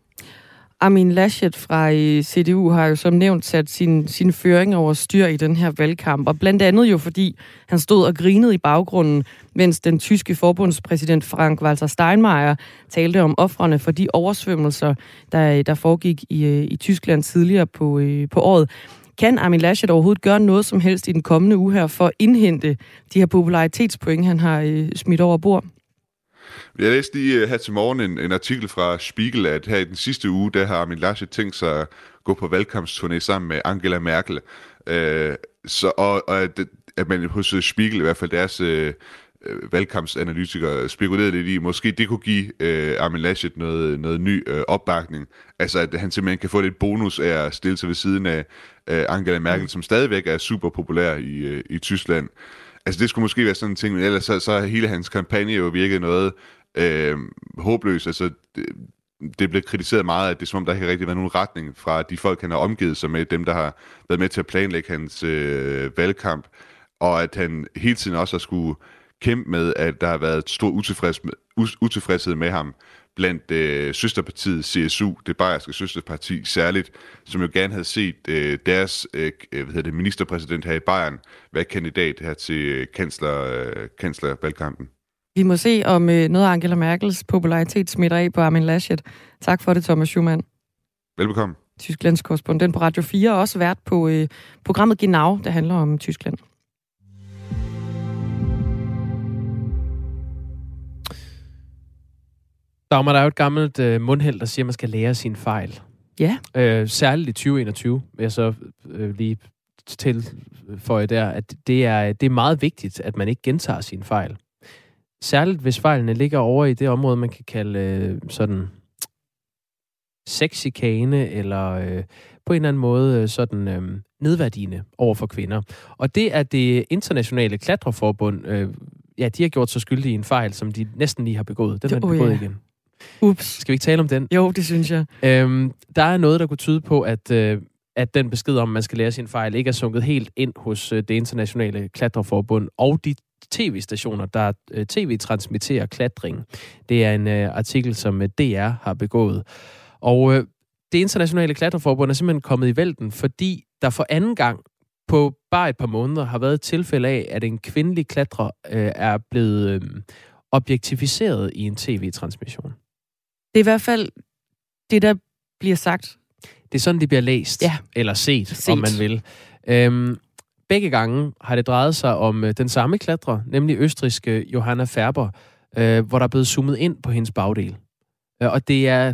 Armin Laschet fra øh, CDU har jo som nævnt sat sin, sin føring over styr i den her valgkamp, og blandt andet jo fordi han stod og grinede i baggrunden, mens den tyske forbundspræsident Frank-Walter Steinmeier talte om offrene for de oversvømmelser, der, der foregik i, øh, i Tyskland tidligere på, øh, på året. Kan Armin Laschet overhovedet gøre noget som helst i den kommende uge her for at indhente de her popularitetspoint, han har smidt over bord? Jeg læste lige øh, her til morgen en, en artikel fra Spiegel, at her i den sidste uge, der har Armin Laschet tænkt sig at gå på valgkampsturné sammen med Angela Merkel. Øh, så, og, og at, at man hos øh, Spiegel, i hvert fald deres øh, øh, valgkampsanalytikere, spekulerede lidt i, måske det kunne give øh, Armin Laschet noget, noget ny øh, opbakning. Altså at han simpelthen kan få lidt bonus af at stille sig ved siden af øh, Angela Merkel, mm. som stadigvæk er super populær i, øh, i Tyskland. Altså det skulle måske være sådan en ting, men ellers så, så har hele hans kampagne jo virket noget øh, håbløst. Altså det, det blev kritiseret meget, at det er som om, der ikke rigtig var nogen retning fra de folk, han har omgivet sig med, dem, der har været med til at planlægge hans øh, valgkamp, og at han hele tiden også har skulle kæmpe med, at der har været stor utilfreds med, utilfredshed med ham blandt øh, søsterpartiet CSU, det bayerske søsterparti særligt, som jo gerne havde set øh, deres øh, hvad hedder det, ministerpræsident her i Bayern være kandidat her til kansler, øh, kanslervalgkampen. Vi må se, om øh, noget af Angela Merkels popularitet smitter af på Armin Laschet. Tak for det, Thomas Schumann. Velbekomme. Tysklands korrespondent på Radio 4, og også vært på øh, programmet Genau, der handler om Tyskland. Dagmar, der er jo et gammelt øh, mundheld, der siger, at man skal lære sin fejl. Ja. Øh, særligt i 2021, vil jeg så øh, lige tilføje der, at det er, det er meget vigtigt, at man ikke gentager sin fejl. Særligt hvis fejlene ligger over i det område, man kan kalde øh, sådan sexikane, eller øh, på en eller anden måde øh, sådan øh, nedværdigende over for kvinder. Og det er det internationale klatreforbund, øh, ja, de har gjort sig skyldige i en fejl, som de næsten lige har begået. Den har de begået ja. igen. Ups. Skal vi ikke tale om den? Jo, det synes jeg. Øhm, der er noget, der kunne tyde på, at, øh, at den besked om, at man skal lære sin fejl, ikke er sunket helt ind hos øh, det internationale klatreforbund og de tv-stationer, der øh, tv-transmitterer klatring. Det er en øh, artikel, som øh, DR har begået. Og øh, det internationale klatreforbund er simpelthen kommet i vælten, fordi der for anden gang på bare et par måneder har været et tilfælde af, at en kvindelig klatrer øh, er blevet øh, objektificeret i en tv-transmission. Det er i hvert fald det, der bliver sagt. Det er sådan, det bliver læst, ja. eller set, set, om man vil. Øhm, begge gange har det drejet sig om øh, den samme klatrer, nemlig østriske Johanna Færber, øh, hvor der er blevet zoomet ind på hendes bagdel. Øh, og det er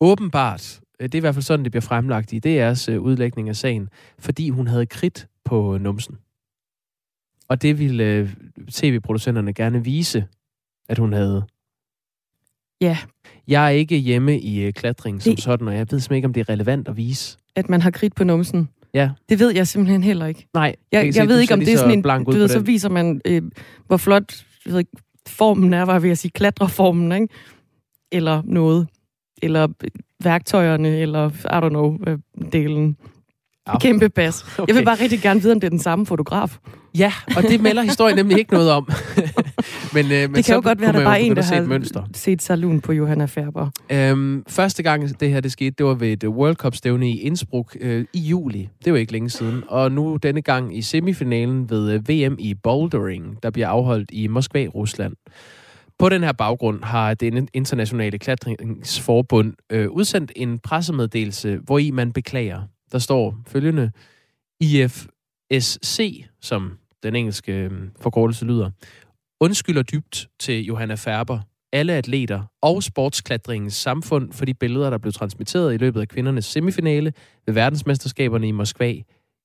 åbenbart, øh, det er i hvert fald sådan, det bliver fremlagt i DR's øh, udlægning af sagen, fordi hun havde kridt på numsen. Og det ville øh, tv-producenterne gerne vise, at hun havde. Ja. Jeg er ikke hjemme i øh, klatring som det... sådan, og jeg ved simpelthen ikke, om det er relevant at vise. At man har kridt på numsen? Ja. Det ved jeg simpelthen heller ikke. Nej. Jeg, jeg, jeg se, ved ikke, om det er sådan en... Du ved, så viser man, øh, hvor flot jeg ved ikke, formen er, var ved at sige klatreformen, ikke? Eller noget. Eller værktøjerne, eller I don't know, øh, delen. Ja. Kæmpe bas. Okay. Jeg vil bare rigtig gerne vide, om det er den samme fotograf. Ja, og det melder historien nemlig ikke noget om. [LAUGHS] men, øh, men det kan jo godt være, at der bare en, der har mønster. set saloon på Johanna Færber. Øhm, første gang det her det skete, det var ved et World Cup-stævne i Innsbruck øh, i juli. Det var ikke længe siden. Og nu denne gang i semifinalen ved øh, VM i bouldering, der bliver afholdt i Moskva, Rusland. På den her baggrund har det internationale klatringsforbund øh, udsendt en pressemeddelelse, hvor i man beklager. Der står følgende, IFSC, som den engelske øhm, forkortelse lyder, undskylder dybt til Johanna Færber, alle atleter og sportsklatringens samfund for de billeder, der blev transmitteret i løbet af kvindernes semifinale ved verdensmesterskaberne i Moskva.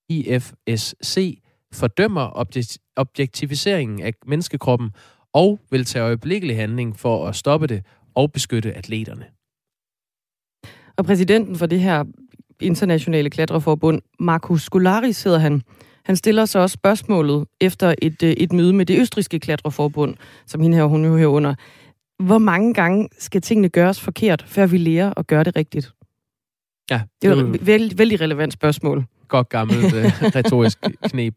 IFSC fordømmer objektiviseringen af menneskekroppen og vil tage øjeblikkelig handling for at stoppe det og beskytte atleterne. Og præsidenten for det her internationale klatreforbund, Markus Skolaris hedder han, han stiller så også spørgsmålet efter et, øh, et møde med det østriske klatreforbund, som hende her hun jo herunder. Hvor mange gange skal tingene gøres forkert, før vi lærer at gøre det rigtigt? Ja, det, er et vældig, vældig relevant spørgsmål. Godt gammelt uh, [LAUGHS] retorisk knep.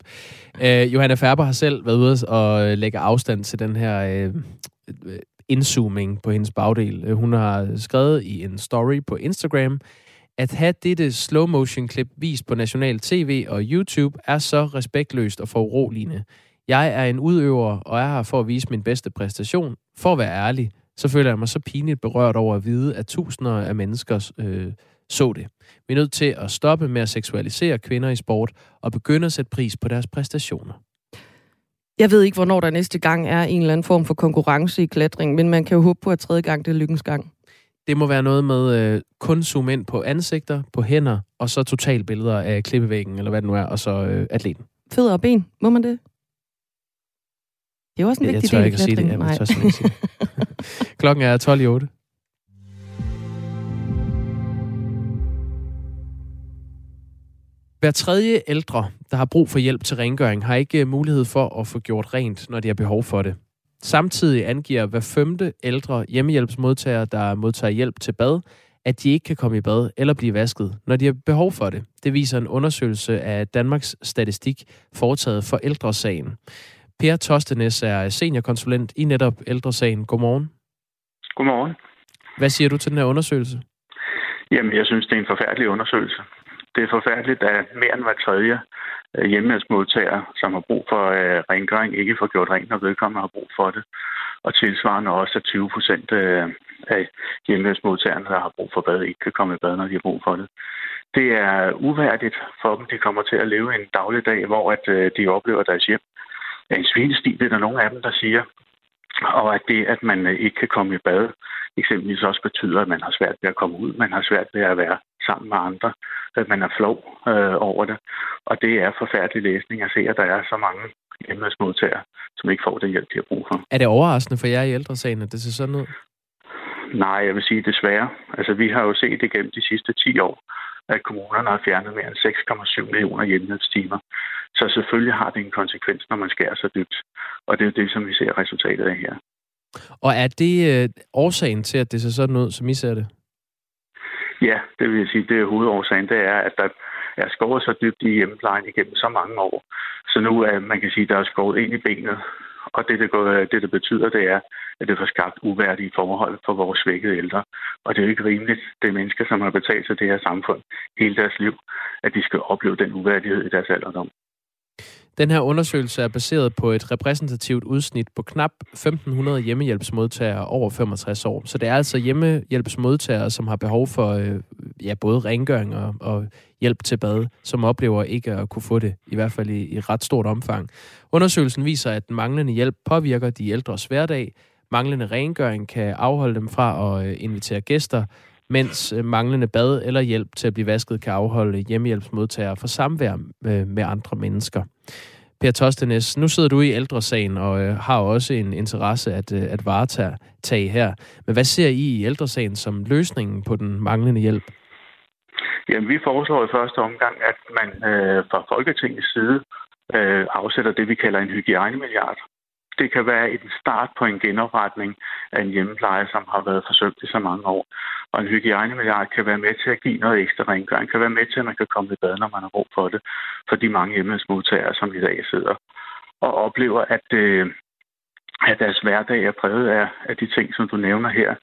Uh, Johanna Færber har selv været ude og lægge afstand til den her uh, indzooming på hendes bagdel. Hun har skrevet i en story på Instagram, at have dette slow motion klip vist på national tv og YouTube er så respektløst og foruroligende. Jeg er en udøver, og er her for at vise min bedste præstation. For at være ærlig, så føler jeg mig så pinligt berørt over at vide, at tusinder af mennesker øh, så det. Vi er nødt til at stoppe med at seksualisere kvinder i sport og begynde at sætte pris på deres præstationer. Jeg ved ikke, hvornår der næste gang er en eller anden form for konkurrence i klatring, men man kan jo håbe på, at tredje gang det er lykkens gang. Det må være noget med øh, kun zoom ind på ansigter, på hænder, og så totalbilleder af klippevæggen, eller hvad det nu er, og så øh, atleten. Fødder og ben, må man det? Det er også en jeg, vigtig del af ikke at sige det. Jeg. Tør ikke sige [LAUGHS] Klokken er 12 i 8. Hver tredje ældre, der har brug for hjælp til rengøring, har ikke mulighed for at få gjort rent, når de har behov for det. Samtidig angiver hver femte ældre hjemmehjælpsmodtagere, der modtager hjælp til bad, at de ikke kan komme i bad eller blive vasket, når de har behov for det. Det viser en undersøgelse af Danmarks Statistik foretaget for ældresagen. Per Tostenes er seniorkonsulent i netop ældresagen. Godmorgen. Godmorgen. Hvad siger du til den her undersøgelse? Jamen, jeg synes, det er en forfærdelig undersøgelse. Det er forfærdeligt, at mere end hver tredje Øh, hjemmehjælpsmodtagere, som har brug for øh, rengøring, ikke får gjort rent, når vedkommende har brug for det. Og tilsvarende også, at 20 procent øh, af hjemmehjælpsmodtagerne, der har brug for bad, ikke kan komme i bad, når de har brug for det. Det er uværdigt for dem. De kommer til at leve en dagligdag, hvor at, øh, de oplever deres hjem er en svinestil, det er der nogle af dem, der siger. Og at det, at man øh, ikke kan komme i bad, eksempelvis også betyder, at man har svært ved at komme ud, man har svært ved at være sammen med andre, at man er flov øh, over det. Og det er forfærdelig læsning at se, at der er så mange hjemmesmodtagere, som ikke får den hjælp, de har brug for. Er det overraskende for jer i ældresagen, at det ser sådan ud? Nej, jeg vil sige desværre. Altså, vi har jo set igennem de sidste 10 år, at kommunerne har fjernet mere end 6,7 millioner hjemmehjælpstimer. Så selvfølgelig har det en konsekvens, når man skærer så dybt. Og det er det, som vi ser resultatet af her. Og er det øh, årsagen til, at det ser sådan ud, som I ser det? Ja, det vil jeg sige, det er hovedårsagen. Det er, at der er skåret så dybt i hjemmeplejen igennem så mange år. Så nu er man kan sige, der er skåret ind i benet. Og det, det, går, det, det betyder, det er, at det får skabt uværdige forhold for vores svækkede ældre. Og det er jo ikke rimeligt, det er mennesker, som har betalt sig det her samfund hele deres liv, at de skal opleve den uværdighed i deres alderdom. Den her undersøgelse er baseret på et repræsentativt udsnit på knap 1.500 hjemmehjælpsmodtagere over 65 år. Så det er altså hjemmehjælpsmodtagere, som har behov for øh, ja, både rengøring og, og hjælp til bad, som oplever ikke at kunne få det, i hvert fald i, i ret stort omfang. Undersøgelsen viser, at den manglende hjælp påvirker de ældres hverdag. Manglende rengøring kan afholde dem fra at øh, invitere gæster, mens øh, manglende bad eller hjælp til at blive vasket kan afholde hjemmehjælpsmodtagere for samvær øh, med andre mennesker. Per Tostenes, nu sidder du i ældresagen og øh, har også en interesse at, øh, at varetage her. Men hvad ser I i ældresagen som løsningen på den manglende hjælp? Jamen, vi foreslår i første omgang, at man øh, fra Folketingets side øh, afsætter det, vi kalder en hygiejnemilliard det kan være et start på en genopretning af en hjemmepleje, som har været forsøgt i så mange år. Og en hygiejnemilliard kan være med til at give noget ekstra rengøring, kan være med til, at man kan komme i bad, når man har brug for det, for de mange hjemmesmodtagere, som i dag sidder og oplever, at, øh, at deres hverdag er præget af, af de ting, som du nævner her.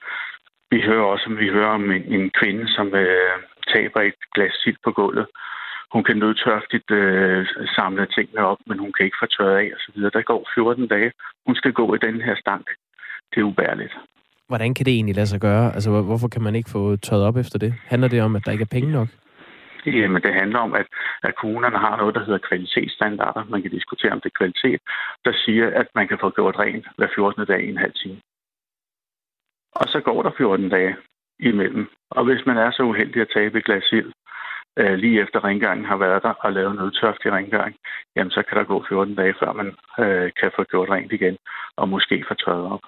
Vi hører også, vi hører om en, en kvinde, som øh, taber et glas sild på gulvet, hun kan nødtørftigt øh, samle tingene op, men hun kan ikke få tørret af osv. Der går 14 dage. Hun skal gå i den her stank. Det er ubærligt. Hvordan kan det egentlig lade sig gøre? Altså, hvorfor kan man ikke få tørret op efter det? Handler det om, at der ikke er penge nok? Jamen, det handler om, at, at kommunerne har noget, der hedder kvalitetsstandarder. Man kan diskutere, om det er kvalitet, der siger, at man kan få gjort rent hver 14. dag i en halv time. Og så går der 14 dage imellem. Og hvis man er så uheldig at tabe et glas ild, øh, lige efter rengøringen har været der og lavet nødtørftig rengøring, jamen så kan der gå 14 dage, før man øh, kan få gjort rent igen og måske få tørret op.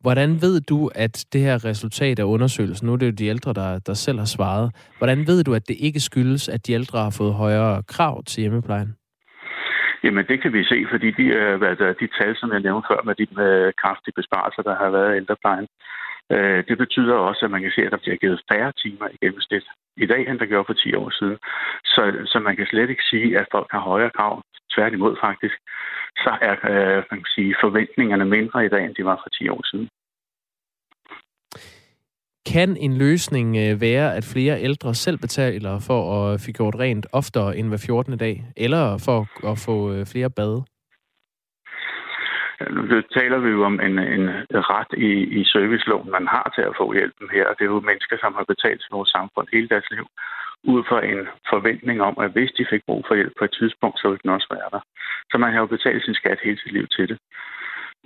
Hvordan ved du, at det her resultat af undersøgelsen, nu er det jo de ældre, der, der selv har svaret, hvordan ved du, at det ikke skyldes, at de ældre har fået højere krav til hjemmeplejen? Jamen, det kan vi se, fordi de, øh, de tal, som jeg nævnte før, med de med kraftige besparelser, der har været i ældreplejen, øh, Øh, det betyder også, at man kan se, at der bliver givet færre timer i gennemsnit i dag, end der gjorde for 10 år siden. Så, så man kan slet ikke sige, at folk har højere krav. Tværtimod faktisk, så er øh, man kan sige, forventningerne mindre i dag, end de var for 10 år siden. Kan en løsning øh, være, at flere ældre selv betaler for at få gjort rent oftere end hver 14. dag, eller for at få øh, flere bade? Nu taler vi jo om en, en ret i, i serviceloven, man har til at få hjælpen her. Det er jo mennesker, som har betalt til vores samfund hele deres liv, ud fra en forventning om, at hvis de fik brug for hjælp på et tidspunkt, så ville den også være der. Så man har jo betalt sin skat hele sit liv til det.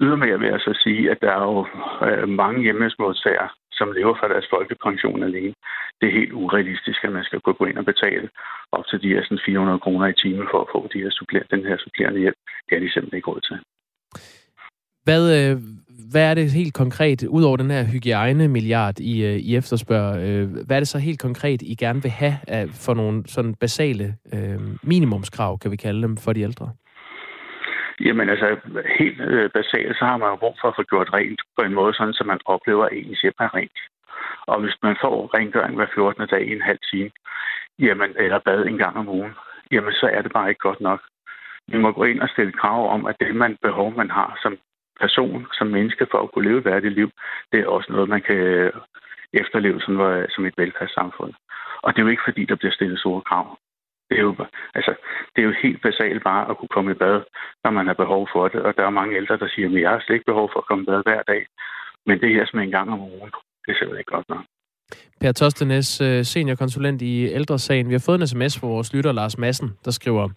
Ydermere vil jeg så sige, at der er jo øh, mange hjemmesmodtagere, som lever fra deres folkepension alene. Det er helt urealistisk, at man skal gå ind og betale op til de her sådan 400 kroner i timen for at få de her suppler, den her supplerende hjælp. Det er de simpelthen ikke råd til. Hvad, øh, hvad er det helt konkret, ud over den her hygiejne-milliard, I, øh, I efterspørger, øh, hvad er det så helt konkret, I gerne vil have for nogle sådan basale øh, minimumskrav, kan vi kalde dem, for de ældre? Jamen altså, helt øh, basalt, så har man jo brug for at få gjort rent på en måde, sådan, så man oplever, at ens hjem er rent. Og hvis man får rengøring hver 14. dag i en halv time, jamen, eller bad en gang om ugen, jamen så er det bare ikke godt nok. Vi må gå ind og stille krav om, at det man behov, man har som person, som menneske for at kunne leve et værdigt liv, det er også noget, man kan øh, efterleve som, øh, som et velfærdssamfund. Og det er jo ikke, fordi der bliver stillet store krav. Det er, jo, altså, det er jo helt basalt bare at kunne komme i bad, når man har behov for det. Og der er mange ældre, der siger, at jeg har slet ikke behov for at komme i bad hver dag. Men det her som en gang om ugen, det er simpelthen ikke godt nok. Per Tostenes, øh, seniorkonsulent i Ældresagen. Vi har fået en sms fra vores lytter Lars Madsen, der skriver,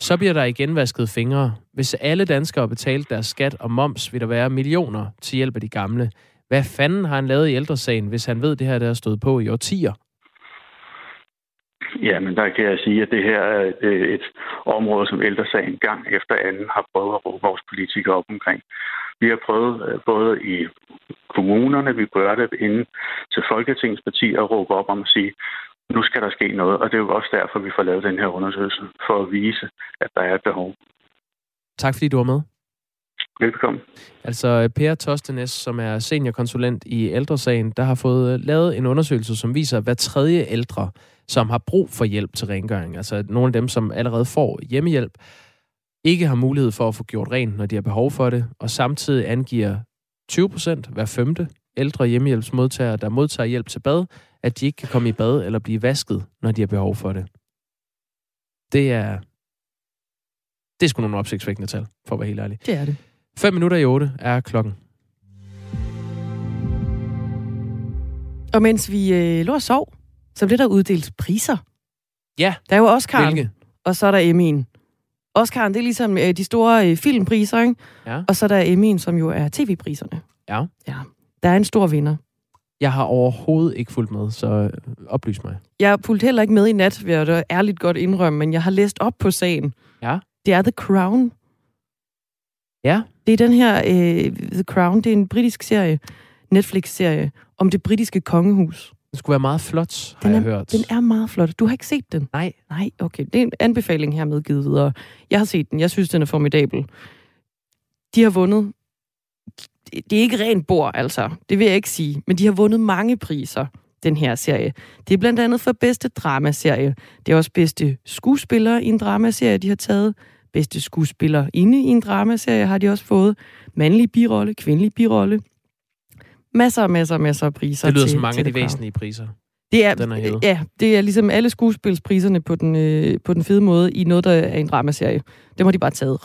så bliver der igen vasket fingre. Hvis alle danskere betalte deres skat og moms, vil der være millioner til hjælp af de gamle. Hvad fanden har han lavet i ældresagen, hvis han ved, det her der er stået på i årtier? Ja, men der kan jeg sige, at det her er et øh, område, som ældresagen gang efter anden har prøvet at råbe vores politikere op omkring. Vi har prøvet øh, både i kommunerne, vi prøver det inden til Folketingets partier at råbe op om at sige, nu skal der ske noget, og det er jo også derfor, vi får lavet den her undersøgelse, for at vise, at der er et behov. Tak fordi du var med. Velkommen. Altså Per Tostenes, som er seniorkonsulent i ældresagen, der har fået lavet en undersøgelse, som viser, at hver tredje ældre, som har brug for hjælp til rengøring, altså nogle af dem, som allerede får hjemmehjælp, ikke har mulighed for at få gjort rent, når de har behov for det, og samtidig angiver 20 procent, hver femte ældre hjemmehjælpsmodtagere, der modtager hjælp til bad, at de ikke kan komme i bad eller blive vasket, når de har behov for det. Det er Det er sgu nogle opsigtsvækkende tal, for at være helt ærlig. Det er det. 5 minutter i 8 er klokken. Og mens vi øh, lå og sov, så blev der uddelt priser. Ja. Der er jo Oscar, Hvilke? og så er der Emmy'en. Oscar'en, det er ligesom øh, de store øh, filmpriser, ikke? Ja. Og så er der Emmy'en, som jo er tv-priserne. Ja. Ja. Der er en stor vinder. Jeg har overhovedet ikke fulgt med, så øh, oplys mig. Jeg har fulgt heller ikke med i nat, vil jeg da ærligt godt indrømme, men jeg har læst op på sagen. Ja. Det er The Crown. Ja. Det er den her, øh, The Crown, det er en britisk serie, Netflix-serie, om det britiske kongehus. Den skulle være meget flot, har Den jeg er, hørt. den er meget flot. Du har ikke set den? Nej. Nej, okay. Det er en anbefaling hermed givet videre. Jeg har set den. Jeg synes, den er formidabel. De har vundet... Det er ikke rent bord, altså. Det vil jeg ikke sige. Men de har vundet mange priser, den her serie. Det er blandt andet for bedste dramaserie. Det er også bedste skuespiller i en dramaserie, de har taget. Bedste skuespiller inde i en dramaserie har de også fået. Mandlig birolle, kvindelig birolle. Masser og masser og masser af priser Det lyder til, som mange af de væsentlige priser. Det er, Den er hævet. ja, det er ligesom alle skuespilspriserne på den, øh, på den fede måde i noget, der er en dramaserie. Dem har de bare taget.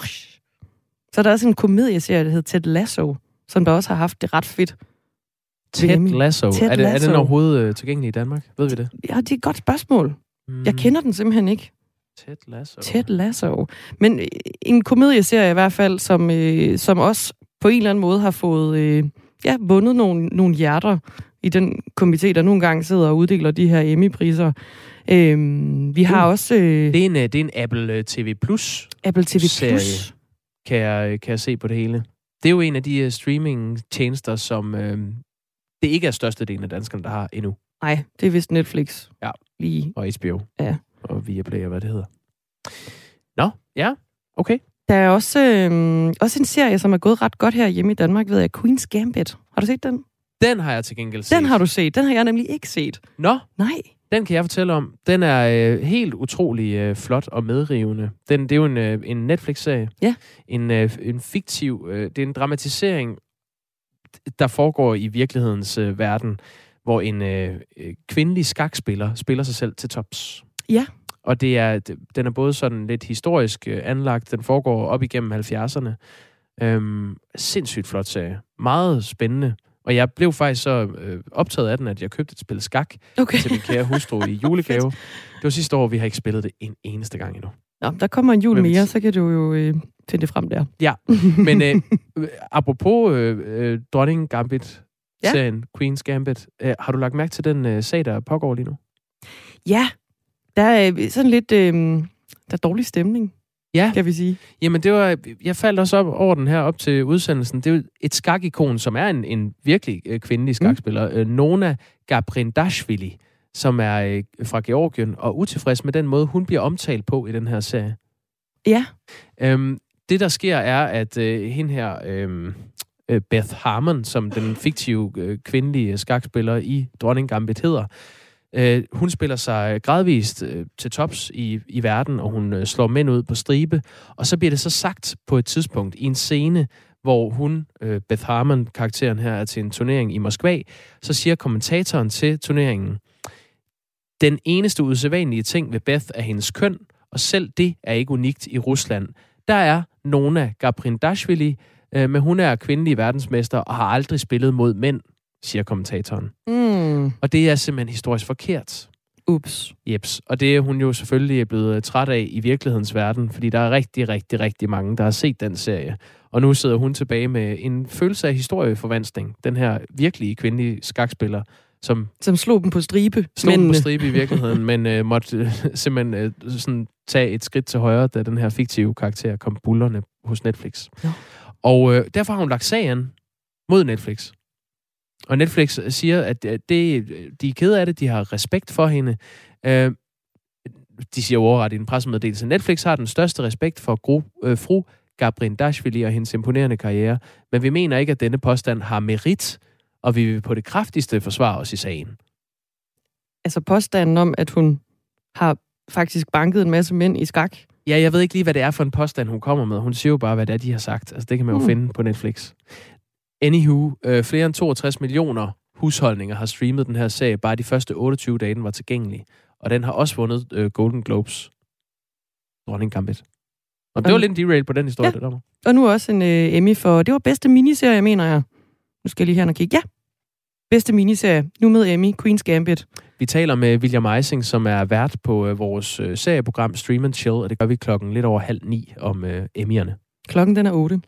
Så er der også en komedieserie, der hedder Ted Lasso, som der også har haft det ret fedt. Ted. Lasso. Ted er, det, er den overhovedet øh, tilgængelig i Danmark? Ved vi det? Ja, det er et godt spørgsmål. Mm. Jeg kender den simpelthen ikke. Ted Lasso. Ted Lasso. Men øh, en komedieserie i hvert fald, som, øh, som også på en eller anden måde har fået øh, ja, vundet nogle, nogle hjerter i den komité, der nogle gange sidder og uddeler de her Emmy-priser. Øhm, vi har Uh, også... Øh, Det er en, øh, det er en Apple øh, TV Plus Apple TV serie, Plus. Kan jeg, øh, kan jeg se på det hele. Det er jo en af de uh, streaming-tjenester, som øh, det ikke er størstedelen af danskerne, der har endnu. Nej, det er vist Netflix. Ja. Lige. Og HBO. Ja. Og Viaplay, og hvad det hedder. Nå, ja, okay. Der er også, øh, også en serie, som er gået ret godt her hjemme i Danmark, ved jeg, Queen's Gambit. Har du set den? Den har jeg til gengæld set. Den har du set. Den har jeg nemlig ikke set. Nå, Nej. Den kan jeg fortælle om. Den er øh, helt utrolig øh, flot og medrivende. Den, det er jo en, øh, en Netflix-serie. Ja. En, øh, en fiktiv... Øh, det er en dramatisering, der foregår i virkelighedens øh, verden, hvor en øh, øh, kvindelig skakspiller spiller sig selv til tops. Ja. Og det er, den er både sådan lidt historisk øh, anlagt, den foregår op igennem 70'erne. Øhm, sindssygt flot serie. Meget spændende. Og jeg blev faktisk så øh, optaget af den, at jeg købte et spil skak Okay. til min kære hustru i [LAUGHS] julegave. det var sidste år, vi har ikke spillet det en eneste gang endnu. Nå, der kommer en jul Men- mere, så kan du jo øh, finde det frem der. Ja, men øh, [LAUGHS] øh, apropos øh, øh, Dronning Gambit-serien, ja. Queen's Gambit, øh, har du lagt mærke til den øh, sag, der pågår lige nu? Ja, der er øh, sådan lidt... Øh, der er dårlig stemning, Ja. kan vi sige. Jamen, det var, jeg faldt også op over den her op til udsendelsen. Det er et skakikon, som er en, en virkelig øh, kvindelig skakspiller. Mm. Øh, Nona Gabrindashvili, som er øh, fra Georgien, og utilfreds med den måde, hun bliver omtalt på i den her serie. Ja. Øhm, det, der sker, er, at øh, hende her, øh, øh, Beth Harmon, som den fiktive øh, kvindelige skakspiller i Dronning Gambit hedder, øh, Øh, hun spiller sig gradvist øh, til tops i, i verden, og hun øh, slår mænd ud på stribe. Og så bliver det så sagt på et tidspunkt i en scene, hvor hun, øh, Beth Harmon, karakteren her, er til en turnering i Moskva, så siger kommentatoren til turneringen, den eneste usædvanlige ting ved Beth er hendes køn, og selv det er ikke unikt i Rusland. Der er Nona Gabrindashvili, øh, men hun er kvindelig verdensmester og har aldrig spillet mod mænd, siger kommentatoren. Mm. Og det er simpelthen historisk forkert. Ups. Jeps. Og det er hun jo selvfølgelig blevet træt af i virkelighedens verden, fordi der er rigtig, rigtig, rigtig mange, der har set den serie. Og nu sidder hun tilbage med en følelse af historieforvanskning. Den her virkelige kvindelige skakspiller, som Som slog dem på stribe. slog den på mændene. stribe i virkeligheden, [LAUGHS] men øh, måtte øh, simpelthen øh, sådan tage et skridt til højre, da den her fiktive karakter kom bullerne hos Netflix. Ja. Og øh, derfor har hun lagt sagen mod Netflix. Og Netflix siger, at øh, det, de er kede af det, de har respekt for hende. Øh, de siger overret i en pressemeddelelse, Netflix har den største respekt for gru, øh, fru Gabriel Dashvili og hendes imponerende karriere, men vi mener ikke, at denne påstand har merit, og vi vil på det kraftigste forsvare os i sagen. Altså påstanden om, at hun har faktisk banket en masse mænd i skak. Ja, jeg ved ikke lige, hvad det er for en påstand, hun kommer med. Hun siger jo bare, hvad det er, de har sagt. Altså, det kan man jo Mm. finde på Netflix. Anywho, øh, flere end 62 millioner husholdninger har streamet den her serie, bare de første 28 dage, den var tilgængelig. Og den har også vundet øh, Golden Globes. Dronning Gambit. Og det var lidt en derail på den historie, ja. det der. Og nu også en øh, Emmy for, det var bedste miniserie, mener jeg. Nu skal jeg lige her og kigge. Ja, bedste miniserie. Nu med Emmy, Queen's Gambit. Vi taler med William Eising, som er vært på øh, vores øh, serieprogram Stream and Chill, og det gør vi klokken lidt over halv ni om øh, Emmy'erne. Klokken den er 8.